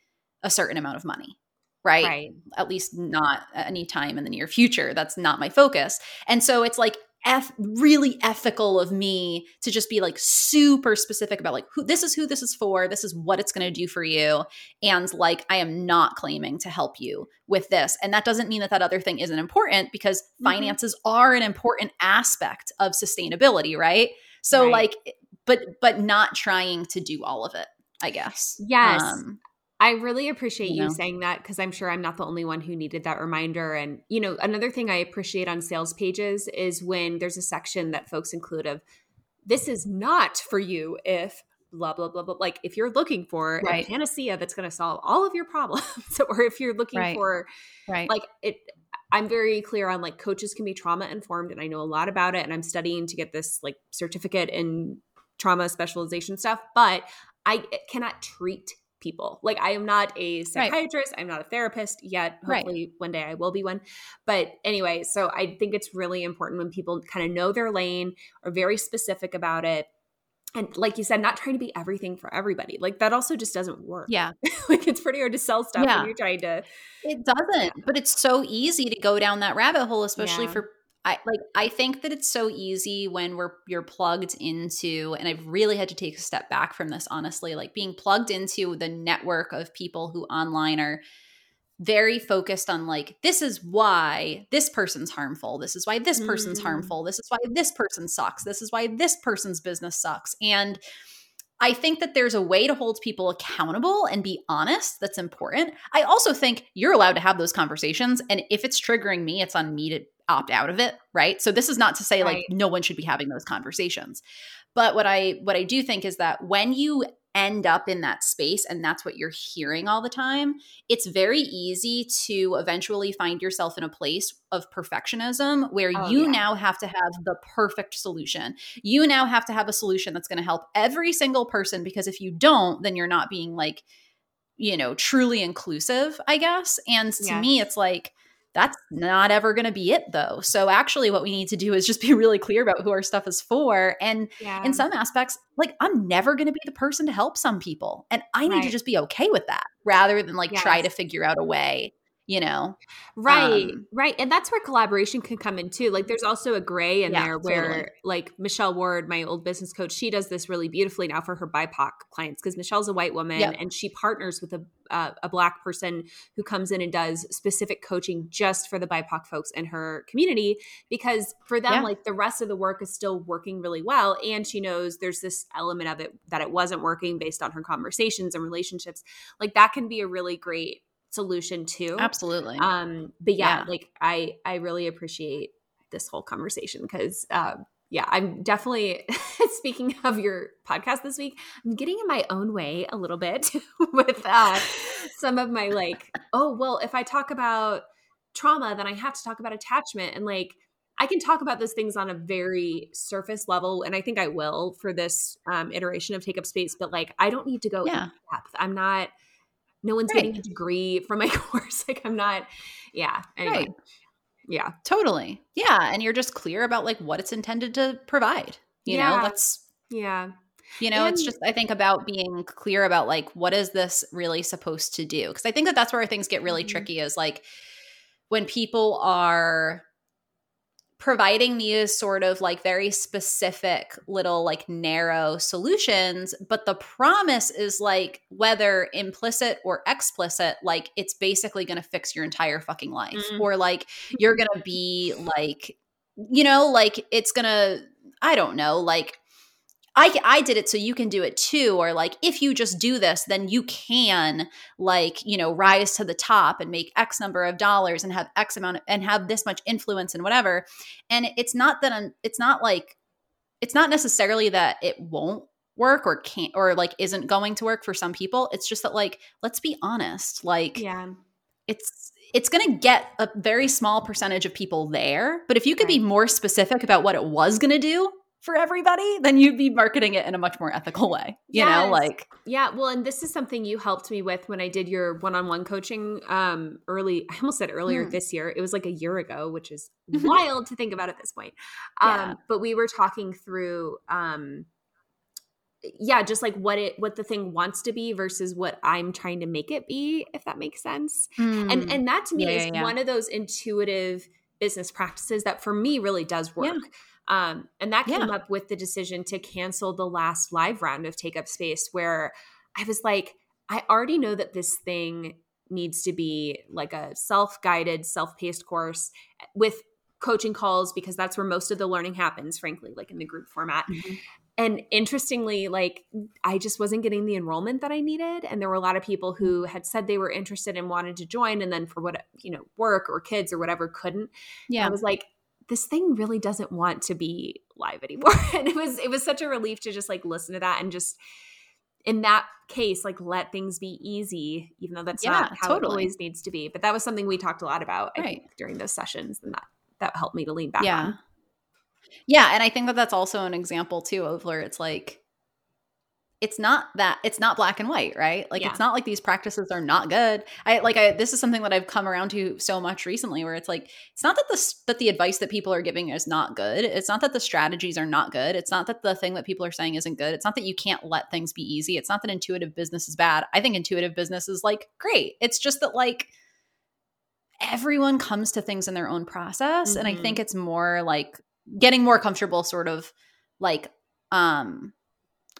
a certain amount of money. Right? right At least not any time in the near future. That's not my focus. And so it's like eth- really ethical of me to just be like super specific about like who this is who this is for, this is what it's going to do for you and like I am not claiming to help you with this. And that doesn't mean that that other thing isn't important because Mhm. finances are an important aspect of sustainability, right? So Right. like but but not trying to do all of it, I guess. Yes. Um, I really appreciate You you, know? saying that because I'm sure I'm not the only one who needed that reminder. And, you know, another thing I appreciate on sales pages is when there's a section that folks include of this is not for you if blah, blah, blah, blah. Like if you're looking for Right. a panacea that's going to solve all of your problems, or if you're looking Right. for Right. like it i'm very clear on like coaches can be trauma informed and i know a lot about it and i'm studying to get this like certificate in trauma specialization stuff but i cannot treat people like i am not a psychiatrist i'm not a therapist yet Right. hopefully one day i will be one but anyway so i think it's really important when people kind of know their lane or very specific about it and like you said not trying to be everything for everybody like that also just doesn't work yeah. like it's pretty hard to sell stuff Yeah. when you're trying to It doesn't, but it's so easy to go down that rabbit hole, especially Yeah. for I like I think that it's so easy when we're you're plugged into and I've really had to take a step back from this honestly, like being plugged into the network of people who online are very focused on like this is why this person's harmful. This is why this person's Mm. harmful. This is why this person sucks. This is why this person's business sucks. And I think that there's a way to hold people accountable and be honest. That's important. I also think you're allowed to have those conversations. And if it's triggering me, it's on me to opt out of it. Right. So this is not to say like no one should be having those conversations. But what I what I do think is that when you end up in that space and that's what you're hearing all the time, it's very easy to eventually find yourself in a place of perfectionism where Oh, you yeah. now have to have the perfect solution you now have to have a solution that's going to help every single person because if you don't then you're not being like you know truly inclusive i guess and to me it's like that's not ever going to be it though. So actually what we need to do is just be really clear about who our stuff is for and yeah. in some aspects like i'm never going to be the person to help some people and i need to just be okay with that rather than like try to figure out a way you know Right, Um, right. And that's where collaboration can come in too. Like there's also a gray in Yeah, there where totally. like Michelle Ward, my old business coach, she does this really beautifully now for her BIPOC clients because Michelle's a white woman Yep. and she partners with a uh, a black person who comes in and does specific coaching just for the BIPOC folks in her community because for them Yeah. like the rest of the work is still working really well and she knows there's this element of it that it wasn't working based on her conversations and relationships. Like that can be a really great solution too absolutely um but yeah, Yeah. like i i really appreciate this whole conversation because uh yeah i'm definitely speaking of your podcast this week i'm getting in my own way a little bit with uh some of my like oh well if i talk about trauma then i have to talk about attachment and like i can talk about those things on a very surface level and i think i will for this um, iteration of take up space but like i don't need to go Yeah. in depth i'm not no one's Right. getting a degree from my course like i'm not yeah anyway Right. yeah Totally. Yeah. And you're just clear about like what it's intended to provide. You know, Yeah. that's, yeah you know, it's just, I think about being clear about like, what is this really supposed to do? Cause I think that that's where things get really Mhm. tricky is like when people are providing these sort of like very specific little like narrow solutions but the promise is like whether implicit or explicit like it's basically going to fix your entire fucking life Mhm. or like you're going to be like you know like it's going to i don't know like I, I did it so you can do it too or like if you just do this then you can like you know rise to the top and make x number of dollars and have x amount and have this much influence and whatever. And it's not that I'm, it's not like it's not necessarily that it won't work or can't or like isn't going to work for some people. It's just that like let's be honest like yeah. it's it's going to get a very small percentage of people there. But if you could be more specific about what it was going to do for everybody then you'd be marketing it in a much more ethical way you know like Yeah, well, and this is something you helped me with when I did your one-on-one coaching um early I almost said earlier Hmm. this year. It was like a year ago, which is wild to think about at this point. Um Yeah. but we were talking through um yeah, just like what it what the thing wants to be versus what I'm trying to make it be, if that makes sense. And and that to me Hmm. Yeah, is yeah. one of those intuitive business practices that for me really does work. Um, and that came Yeah. up with the decision to cancel the last live round of Take Up Space, where I was like, I already know that this thing needs to be like a self guided, self paced course with coaching calls because that's where most of the learning happens, frankly, like in the group format. Mhm. and interestingly like i just wasn't getting the enrollment that i needed and there were a lot of people who had said they were interested and wanted to join and then for what you know work or kids or whatever couldn't Yeah. i was like this thing really doesn't want to be live anymore and it was it was such a relief to just like listen to that and just in that case like let things be easy even though that's Yeah, not how totally. it always needs to be but that was something we talked a lot about I Right. think, during those sessions and that that helped me to lean back yeah. on Yeah, and I think that that's also an example too of where it's like it's not that it's not black and white, right? Like Yeah. it's not like these practices are not good. I like I this is something that I've come around to so much recently where it's like it's not that the that the advice that people are giving is not good. It's not that the strategies are not good. It's not that the thing that people are saying isn't good. It's not that you can't let things be easy. It's not that intuitive business is bad. I think intuitive business is like great. It's just that like everyone comes to things in their own process and I think it's more like getting more comfortable sort of like um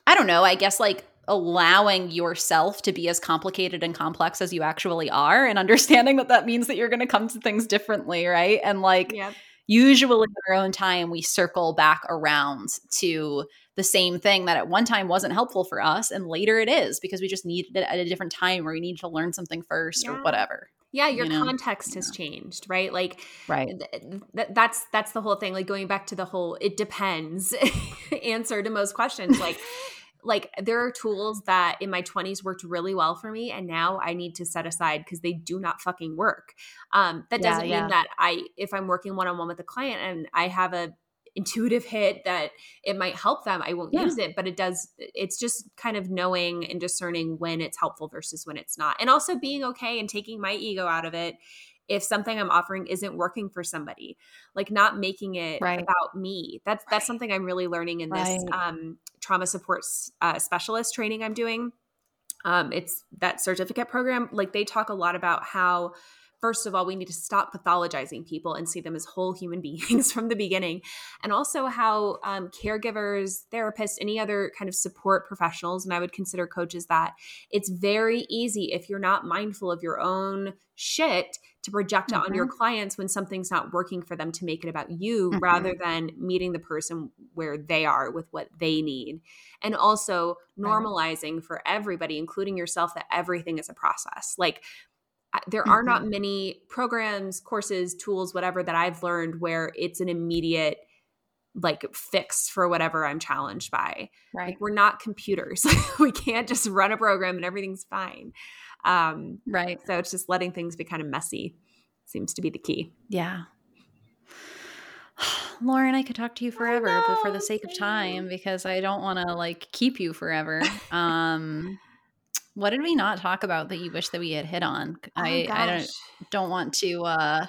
I don't know, I guess like allowing yourself to be as complicated and complex as you actually are and understanding that that means that you're going to come to things differently, right? And like yeah usually in our own time we circle back around to the same thing that at one time wasn't helpful for us and later it is because we just needed it at a different time or we need to learn something first or whatever. Yeah your you know? context has changed right like Right. th- th- that's that's the whole thing like going back to the whole it depends answer to most questions like like there are tools that in my 20s worked really well for me and now i need to set aside because they do not fucking work um that Yeah, doesn't yeah. mean that i if i'm working one-on-one with a client and i have a intuitive hit that it might help them i won't Yeah. use it but it does it's just kind of knowing and discerning when it's helpful versus when it's not and also being okay and taking my ego out of it if something i'm offering isn't working for somebody like not making it Right. about me that's that's something i'm really learning in this Right. um, trauma support uh, specialist training i'm doing um, it's that certificate program like they talk a lot about how first of all we need to stop pathologizing people and see them as whole human beings from the beginning. And also how um, caregivers therapists any other kind of support professionals and i would consider coaches that it's very easy if you're not mindful of your own shit to project it on your clients when something's not working for them to make it about you Mhm. rather than meeting the person where they are with what they need. And also normalizing for everybody including yourself that everything is a process. Like There are not many programs courses tools whatever that i've learned where it's an immediate like fix for whatever i'm challenged by Right. like we're not computers we can't just run a program and everything's fine um Right. so it's just letting things be kind of messy seems to be the key Yeah. Lauren, I could talk to you forever, but for the sake of time, because I don't want to like keep you forever. Um, what did we not talk about that you wish that we had hit on? I, I don't don't want to. uh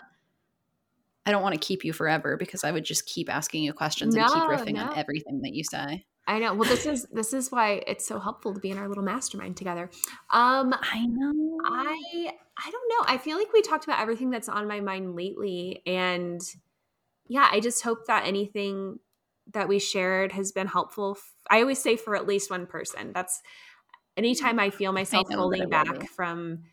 I don't want to keep you forever because I would just keep asking you questions and keep riffing no. on everything that you say. I know. Well, this is this is why it's so helpful to be in our little mastermind together. Um, I know. I I don't know. I feel like we talked about everything that's on my mind lately, and yeah, I just hope that anything that we shared has been helpful. I always say for at least one person. That's anytime I feel myself that holding back from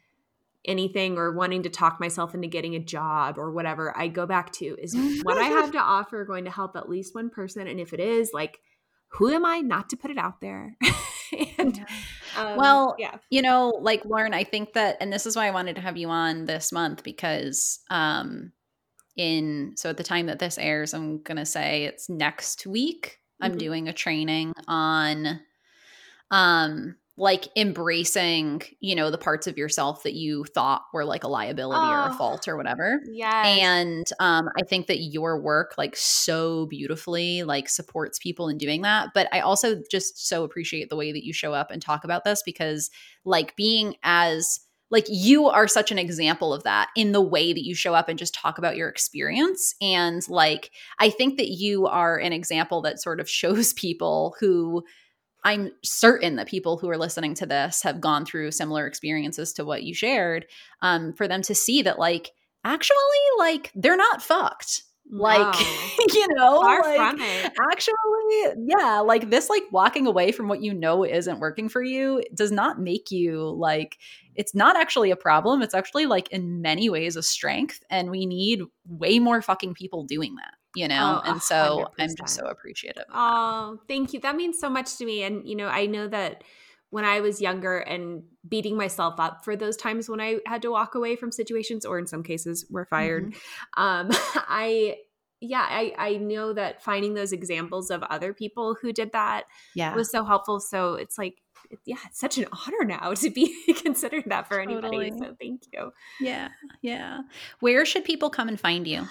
anything or wanting to talk myself into getting a job or whatever, I go back to is what I have to offer going to help at least one person, and if it is like. Who am I not to put it out there? and um, Well, yeah, you know like lauren i think that and this is why i wanted to have you on this month because um in so at the time that this airs i'm gonna say it's next week i'm Mhm. doing a training on um like embracing you know the parts of yourself that you thought were like a liability or a Oh. fault or whatever Yeah. and um, i think that your work like so beautifully like supports people in doing that but i also just so appreciate the way that you show up and talk about this because like being as like you are such an example of that in the way that you show up and just talk about your experience and like i think that you are an example that sort of shows people who i'm certain that people who are listening to this have gone through similar experiences to what you shared um, for them to see that like actually like they're not fucked. Like No. you know far like, actually yeah like this like walking away from what you know isn't working for you does not make you like it's not actually a problem. It's actually like in many ways a strength and we need way more fucking people doing that you know? Oh, and so i am just so appreciative. Oh, thank you. That means so much to me. And, you know, I know that when I was younger and beating myself up for those times when I had to walk away from situations, or in some cases were fired, um, I, yeah, I, I know that finding those examples of other people who did that yeah. was so helpful. So it's like, yeah, it's such an honor now to be considered that for anybody. Totally. So thank you. yeah. Yeah. Where should people come and find you?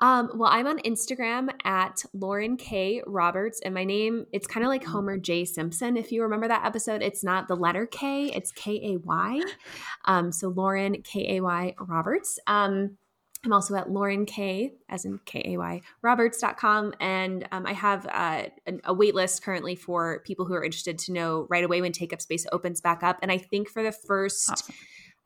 Um, well, I'm on Instagram at Lauren K Roberts, and my name it's kind of like Homer J Simpson. If you remember that episode, it's not the letter K, it's K A Y. Um, so Lauren K A Y Roberts. Um, I'm also at Lauren K, as in K A Y Roberts.com. And um, I have uh, an- a wait list currently for people who are interested to know right away when Take Up Space opens back up. And I think for the first, Awesome.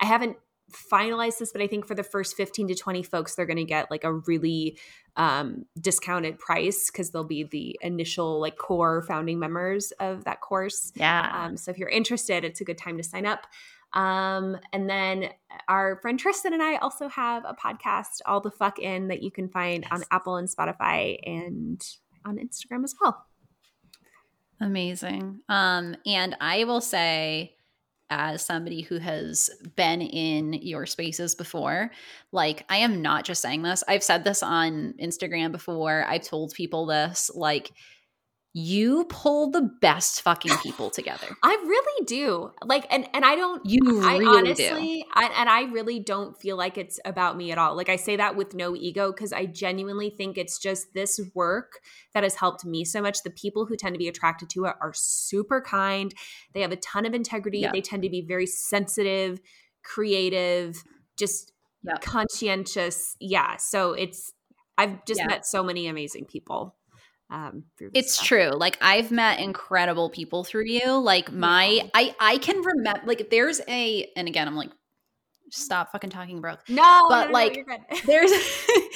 I haven't finalized this, but I think for the first 15 to 20 folks, they're going to get like a really um, discounted price because they'll be the initial like core founding members of that course. Yeah. Um, so if you're interested, it's a good time to sign up. Um, and then our friend Tristan and I also have a podcast, All the Fuck In, that you can find on Apple and Spotify and on Instagram as well. Amazing. Um, and I will say, as somebody who has been in your spaces before, like I am not just saying this. I've said this on Instagram before. I've told people this. Like, you pull the best fucking people together. I really do. Like, and and I don't. You I really do. honestly, I, and I really don't feel like it's about me at all. Like I say that with no ego because I genuinely think it's just this work that has helped me so much. The people who tend to be attracted to it are super kind. They have a ton of integrity. Yeah. They tend to be very sensitive, creative, just Yeah. conscientious. Yeah. So it's I've just Yeah. met so many amazing people. Um, It's stuff. true. Like I've met incredible people through you. Like my I I can remember like there's a and again I'm like stop fucking talking broke. No, But, no, no, like, you're there's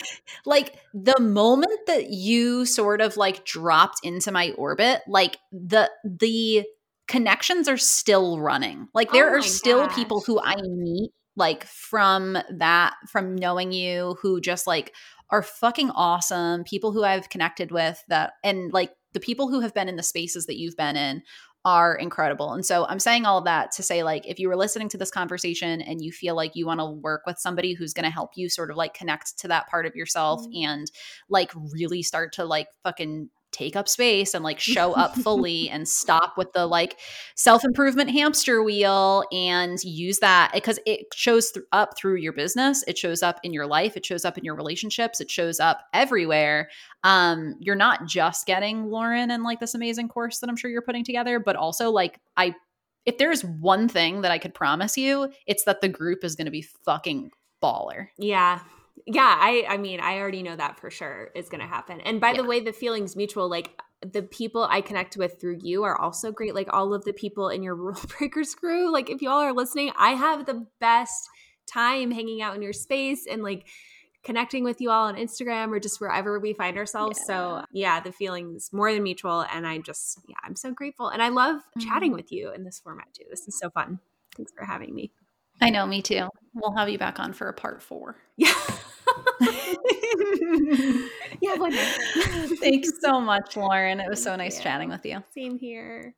like the moment that you sort of like dropped into my orbit like the the connections are still running like there Oh are still gosh. people who i meet like from that from knowing you who just like are fucking awesome people who i've connected with that and like the people who have been in the spaces that you've been in are incredible. And so I'm saying all of that to say, like, if you were listening to this conversation and you feel like you want to work with somebody who's going to help you sort of like connect to that part of yourself mm-hmm. and like really start to like fucking take up space and like show up fully and stop with the like self improvement hamster wheel and use that because it shows th- up through your business. It shows up in your life. It shows up in your relationships. It shows up everywhere um you're not just getting lauren and like this amazing course that i'm sure you're putting together but also like i if there's one thing that i could promise you it's that the group is going to be fucking baller Yeah. Yeah, I I mean, I already know that for sure is going to happen. And by the way, the feelings mutual like the people I connect with through you are also great. Like all of the people in your Rule Breakers crew, like if y'all are listening, I have the best time hanging out in your space and like connecting with you all on Instagram or just wherever we find ourselves. So, yeah, the feelings more than mutual and I just yeah, I'm so grateful and I love chatting mm-hmm. with you in this format too. This is so fun. Thanks for having me. i know me too we'll have you back on for a part four Yeah. yeah, thanks so much lauren it was so nice you. chatting with you Same here.